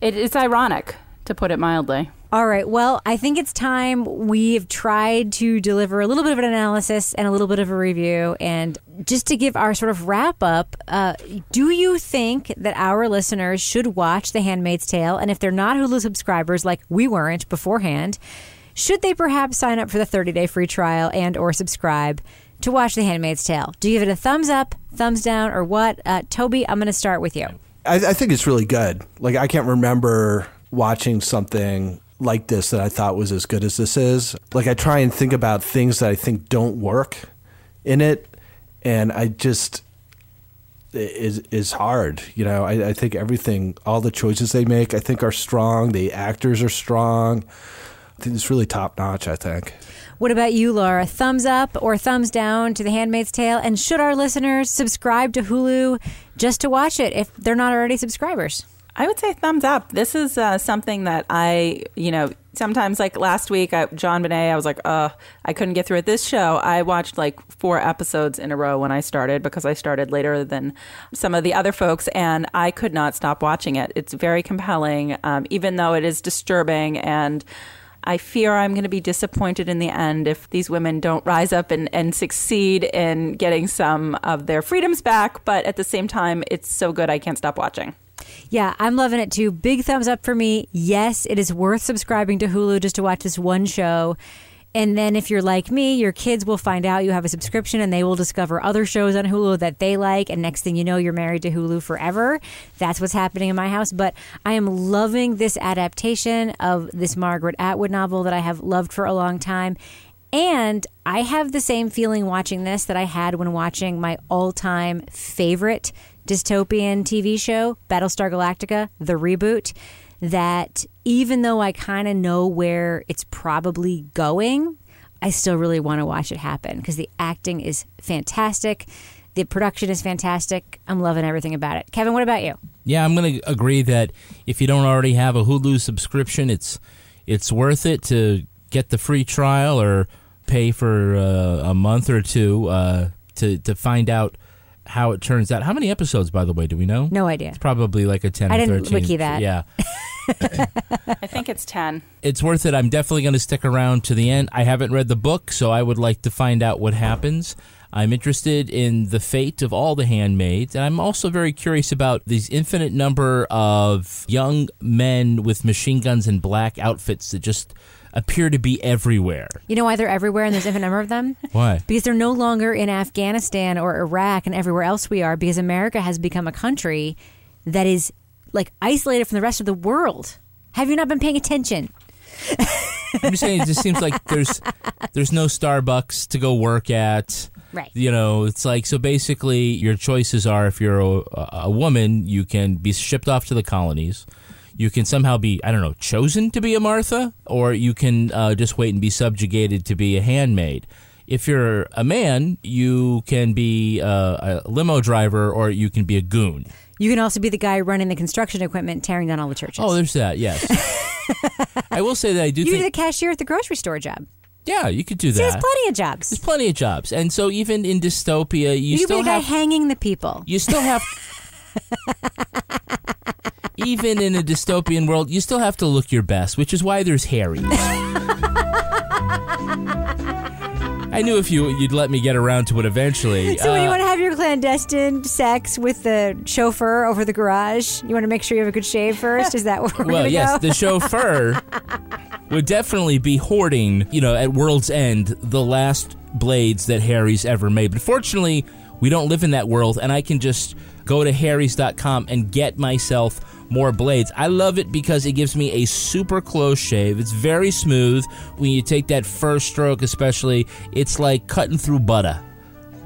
it, it's ironic to put it mildly. All right. Well, I think it's time we've tried to deliver a little bit of an analysis and a little bit of a review. And just to give our sort of wrap up, uh, do you think that our listeners should watch The Handmaid's Tale? And if they're not Hulu subscribers, like we weren't beforehand, should they perhaps sign up for the 30 day free trial and or subscribe to watch The Handmaid's Tale? Do you give it a thumbs up, thumbs down, or what? Uh, Toby, I'm going to start with you. I, I think it's really good. Like I can't remember watching something like this that I thought was as good as this is. Like I try and think about things that I think don't work in it, and I just is is hard. You know, I, I think everything, all the choices they make, I think are strong. The actors are strong. I think it's really top notch. I think. What about you, Laura? Thumbs up or thumbs down to The Handmaid's Tale? And should our listeners subscribe to Hulu just to watch it if they're not already subscribers? I would say thumbs up. This is uh, something that I, you know, sometimes like last week, I, JonBenet, I was like, uh, I couldn't get through it. This show, I watched like four episodes in a row when I started because I started later than some of the other folks, and I could not stop watching it. It's very compelling, um, even though it is disturbing and. I fear I'm going to be disappointed in the end if these women don't rise up and, and succeed in getting some of their freedoms back. But at the same time, it's so good I can't stop watching. Yeah, I'm loving it too. Big thumbs up for me. Yes, it is worth subscribing to Hulu just to watch this one show. And then if you're like me, your kids will find out you have a subscription and they will discover other shows on Hulu that they like. And next thing you know, you're married to Hulu forever. That's what's happening in my house. But I am loving this adaptation of this Margaret Atwood novel that I have loved for a long time. And I have the same feeling watching this that I had when watching my all time favorite dystopian TV show, Battlestar Galactica, the reboot, that even though I kind of know where it's probably going, I still really want to watch it happen because the acting is fantastic. The production is fantastic. I'm loving everything about it. Kevin, what about you? Yeah, I'm going to agree that if you don't already have a Hulu subscription, it's it's worth it to get the free trial or pay for uh, a month or two uh, to to find out how it turns out. How many episodes, by the way, do we know? No idea. It's probably like a ten. I or didn't 13. wiki that. Yeah, I think it's 10. it's worth it. I'm definitely going to stick around to the end. I haven't read the book, so I would like to find out what happens. I'm interested in the fate of all the handmaids, and I'm also very curious about these infinite number of young men with machine guns and black outfits that just appear to be everywhere. You know why they're everywhere and there's infinite number of them? Why? Because they're no longer in Afghanistan or Iraq and everywhere else we are, because America has become a country that is like isolated from the rest of the world. Have you not been paying attention? I'm just saying, it just seems like there's there's no Starbucks to go work at. Right. You know, it's like so. Basically, your choices are: if you're a, a woman, you can be shipped off to the colonies. You can somehow be, I don't know, chosen to be a Martha, or you can uh, just wait and be subjugated to be a handmaid. If you're a man, you can be uh, a limo driver, or you can be a goon. You can also be the guy running the construction equipment, tearing down all the churches. Oh, there's that. Yes. I will say that I do you think do the cashier at the grocery store job. Yeah, you could do See, that. there's plenty of jobs. There's plenty of jobs, and so even in dystopia, you, You, still be the guy have hanging the people. you still have even in a dystopian world, you still have to look your best, which is why there's Harry. I knew if you you'd let me get around to it eventually. So when you Uh, want to have your clandestine sex with the chauffeur over the garage, you want to make sure you have a good shave first. Is that where we're well, gonna yes, go? the chauffeur would definitely be hoarding, you know, at World's End, the last blades that Harry's ever made. But fortunately, we don't live in that world, and I can just go to harrys.com and get myself more blades. I love it because it gives me a super close shave. It's very smooth. When you take that first stroke, especially, it's like cutting through butter.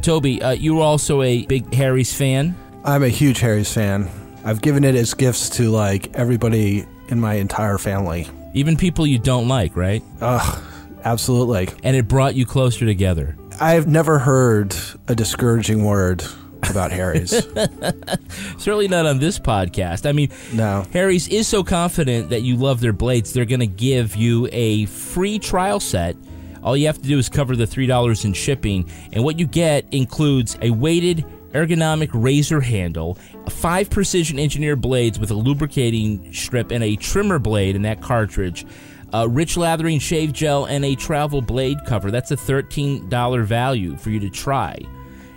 Toby, uh, you were also a big Harry's fan. I'm a huge Harry's fan. I've given it as gifts to like everybody in my entire family. Even people you don't like, right? Ugh, absolutely. And it brought you closer together. I've never heard a discouraging word about Harry's. Certainly not on this podcast. I mean, no. Harry's is so confident that you love their blades, they're going to give you a free trial set. All you have to do is cover the $3 in shipping, and what you get includes a weighted ergonomic razor handle, five precision engineered blades with a lubricating strip, and a trimmer blade in that cartridge. A rich lathering shave gel and a travel blade cover. That's a $13 value for you to try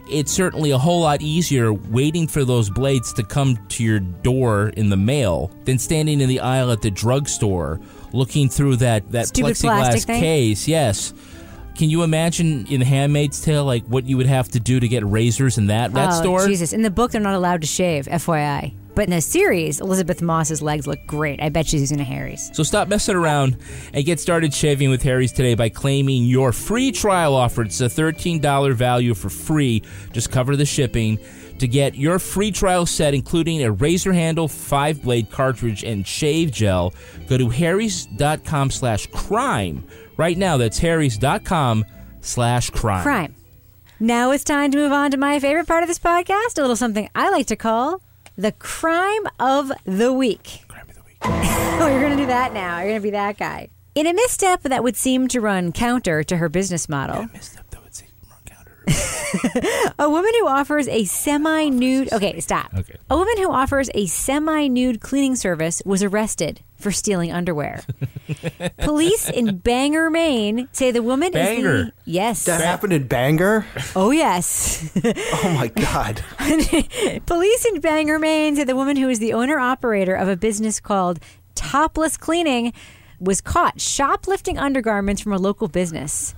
it's certainly a whole lot easier waiting for those blades to come to your door in the mail than standing in the aisle at the drugstore looking through that, that Stupid plexiglass case. Yes. Can you imagine in Handmaid's Tale like what you would have to do to get razors in that that oh, store? Jesus. In the book, they're not allowed to shave, FYI. But in the series, Elisabeth Moss's legs look great. I bet she's using a Harry's. So stop messing around and get started shaving with Harry's today by claiming your free trial offer. It's a $13 value for free. Just cover the shipping. To get your free trial set, including a razor handle, five blade cartridge, and shave gel, go to harrys.com slash crime. Right now, that's harrys.com slash crime. Crime. Now it's time to move on to my favorite part of this podcast, a little something I like to call the crime of the week. Crime of the week. oh, you're going to do that now. You're going to be that guy. In a misstep that would seem to run counter to her business model. a woman who offers a semi nude. Okay, stop. Okay. A woman who offers a semi nude cleaning service was arrested for stealing underwear. Police in Bangor, Maine say the woman is Bangor? the. Yes. That happened in Bangor? Oh, yes. Oh my God. Police in Bangor, Maine say the woman who is the owner operator of a business called Topless Cleaning was caught shoplifting undergarments from a local business.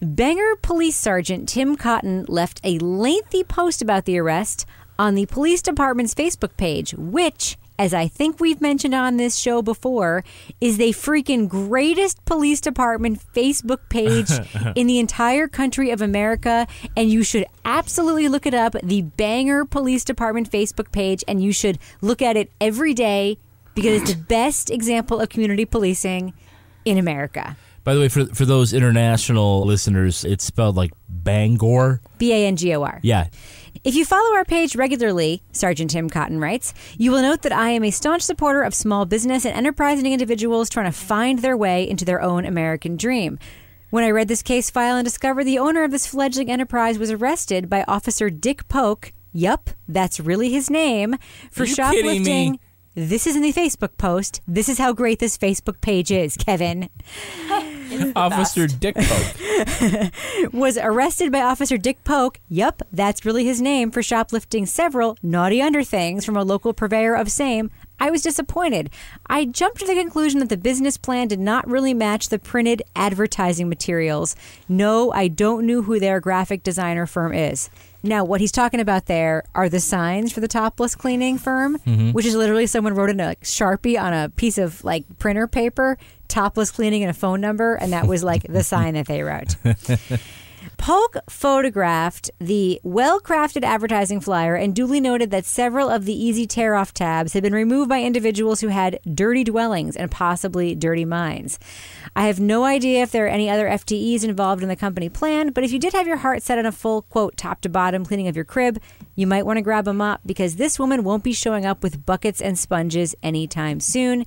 Bangor Police Sergeant Tim Cotton left a lengthy post about the arrest on the police department's Facebook page, which as I think we've mentioned on this show before, is the freaking greatest police department Facebook page in the entire country of America. And you should absolutely look it up the Bangor Police Department Facebook page, and you should look at it every day because it's the best example of community policing in America. By the way, for for those international listeners, it's spelled like Bangor. B A N G O R. Yeah. If you follow our page regularly, Sergeant Tim Cotton writes, you will note that I am a staunch supporter of small business and enterprising individuals trying to find their way into their own American dream. When I read this case file and discovered the owner of this fledgling enterprise was arrested by Officer Dick Polk, yup, that's really his name, for Are you kidding shoplifting. me? This is in the Facebook post. This is how great this Facebook page is, Kevin. Officer Dick Poke. was arrested by Officer Dick Polk. Yup, that's really his name for shoplifting several naughty underthings from a local purveyor of same. I was disappointed. I jumped to the conclusion that the business plan did not really match the printed advertising materials. No, I don't know who their graphic designer firm is. Now, what he's talking about there are the signs for the topless cleaning firm, Mhm. which is literally someone wrote in a sharpie on a piece of like printer paper, topless cleaning and a phone number, and that was like the sign that they wrote. Polk photographed the well crafted advertising flyer and duly noted that several of the easy tear off tabs had been removed by individuals who had dirty dwellings and possibly dirty minds. I have no idea if there are any other FTEs involved in the company plan, but if you did have your heart set on a full, quote, top to bottom cleaning of your crib, you might want to grab a mop because this woman won't be showing up with buckets and sponges anytime soon.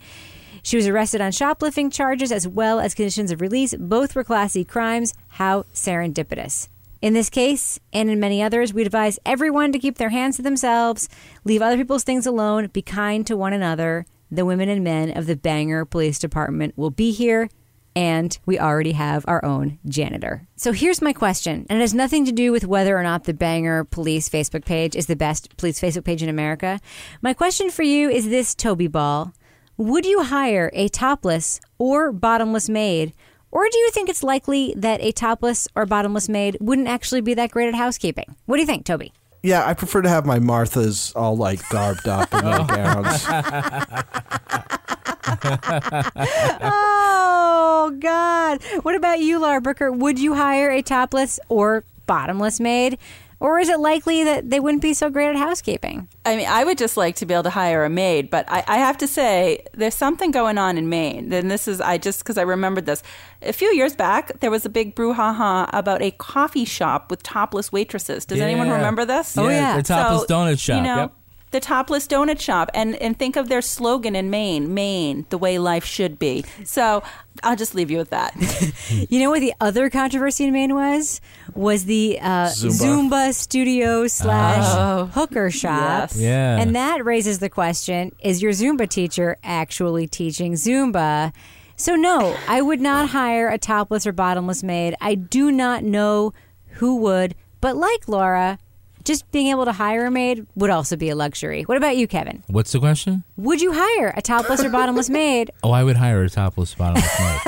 She was arrested on shoplifting charges as well as conditions of release. Both were Class C crimes. How serendipitous. In this case, and in many others, we advise everyone to keep their hands to themselves, leave other people's things alone, be kind to one another. The women and men of the Bangor Police Department will be here, and we already have our own janitor. So here's my question, and it has nothing to do with whether or not the Bangor Police Facebook page is the best police Facebook page in America. My question for you is this, Toby Ball. Would you hire a topless or bottomless maid? Or do you think it's likely that a topless or bottomless maid wouldn't actually be that great at housekeeping? What do you think, Toby? Yeah, I prefer to have my Marthas all like garbed up in their gowns. oh God! What about you, Laura Bricker? Would you hire a topless or bottomless maid, or is it likely that they wouldn't be so great at housekeeping? I mean, I would just like to be able to hire a maid, but I, I have to say, there's something going on in Maine. And this is, I just, because I remembered this. A few years back, there was a big brouhaha about a coffee shop with topless waitresses. Does anyone remember this? Yeah, Oh, yeah. the topless donut shop, You know, yep. The topless donut shop. And, and think of their slogan in Maine Maine, the way life should be. So I'll just leave you with that. You know what the other controversy in Maine was? Was the uh, Zumba. Zumba studio slash Oh. hooker shop. Yes. Yeah. And that raises the question is your Zumba teacher actually teaching Zumba? So, no, I would not hire a topless or bottomless maid. I do not know who would, but like Laura, just being able to hire a maid would also be a luxury. What about you, Kevin? What's the question? Would you hire a topless or bottomless maid? Oh, I would hire a topless bottomless maid.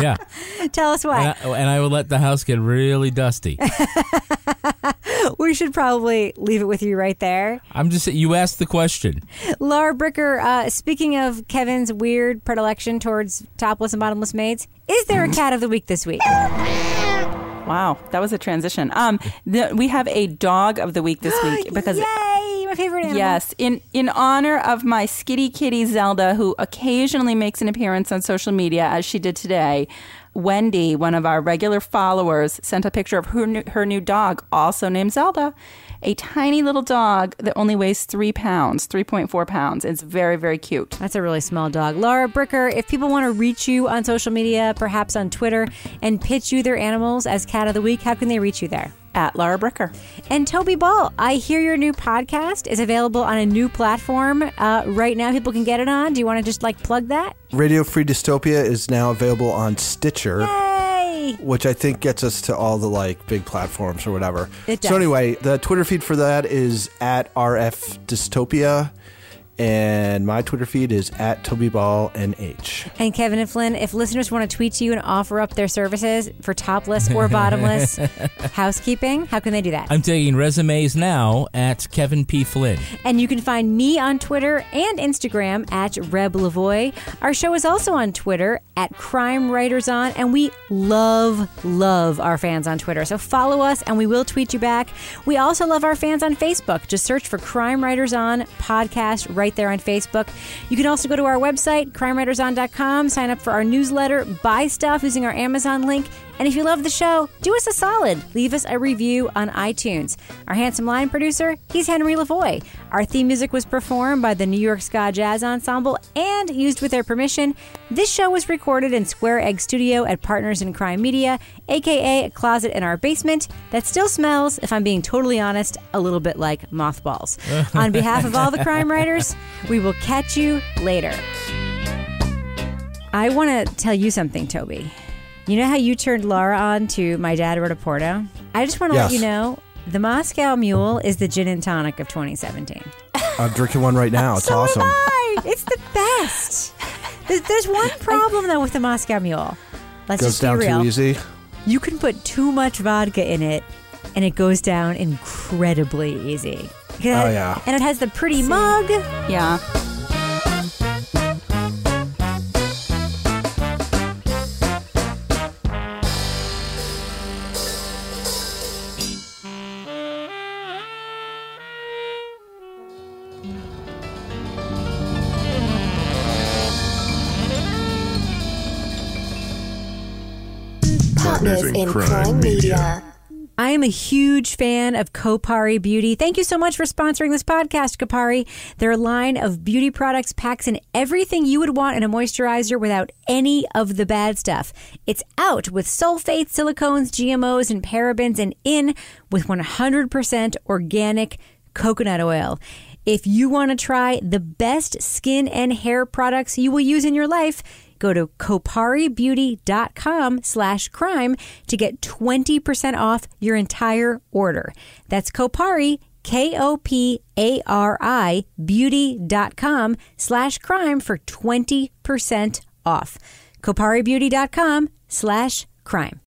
yeah. Tell us And why. I, and I would let the house get really dusty. we should probably leave it with you right there. I'm just you asked the question. Laura Bricker, uh, speaking of Kevin's weird predilection towards topless and bottomless maids, is there a cat of the week this week? Wow, that was a transition. Um, the, we have a dog of the week this week because Yay, favorite animal. Yes, in in honor of my skitty kitty Zelda, who occasionally makes an appearance on social media, as she did today. Wendy, one of our regular followers, sent a picture of her new, her new dog, also named Zelda, a tiny little dog that only weighs three pounds, three point four pounds. It's very very cute. That's a really small dog. Laura Bricker, if people want to reach you on social media, perhaps on Twitter, and pitch you their animals as cat of the week, how can they reach you there? At Laura Bricker. And Toby Ball, I hear your new podcast is available on a new platform uh, right now. People can get it on. Do you want to just like plug that? Radio Free Dystopia is now available on Stitcher. Yay! Which I think gets us to all the like big platforms or whatever. It does. So anyway, the Twitter feed for that is at RF Dystopia. And my Twitter feed is at TobyBallNH. And Kevin and Flynn, if listeners want to tweet to you and offer up their services for topless or bottomless housekeeping, how can they do that? I'm taking resumes now at Kevin P. Flynn. And you can find me on Twitter and Instagram at Reb Lavoie. Our show is also on Twitter at Crime Writers On, and we love, love our fans on Twitter. So follow us and we will tweet you back. We also love our fans on Facebook. Just search for Crime Writers On podcast right there on Facebook. You can also go to our website, crimewriterson.com, sign up for our newsletter, buy stuff using our Amazon link. And if you love the show, do us a solid. Leave us a review on iTunes. Our handsome line producer, he's Henry Lavoie. Our theme music was performed by the New York Ska Jazz Ensemble and used with their permission. This show was recorded in Square Egg Studio at Partners in Crime Media, aka a closet in our basement that still smells, if I'm being totally honest, a little bit like mothballs. on behalf of all the crime writers, we will catch you later. I want to tell you something, Toby. You know how you turned Laura on to My Dad Wrote a Porno? I just want to let you know the Moscow Mule is the gin and tonic of 2017. I'm drinking one right now. It's So am awesome. I. It's the best. There's, there's one problem though with the Moscow Mule. Let's Goes just be down real. too easy. You can put too much vodka in it, and it goes down incredibly easy. Oh, yeah. And it has the pretty mug. Yeah. In Crime Media. I am a huge fan of Kopari Beauty. Thank you so much for sponsoring this podcast, Kopari. Their line of beauty products packs in everything you would want in a moisturizer without any of the bad stuff. It's out with sulfates, silicones, GMOs, and parabens, and in with 100% organic coconut oil. If you want to try the best skin and hair products you will use in your life, go to koparibeauty.com slash crime to get 20% off your entire order. That's Kopari, K-O-P-A-R-I, beauty.com slash crime for 20% off. koparibeauty.com slash crime.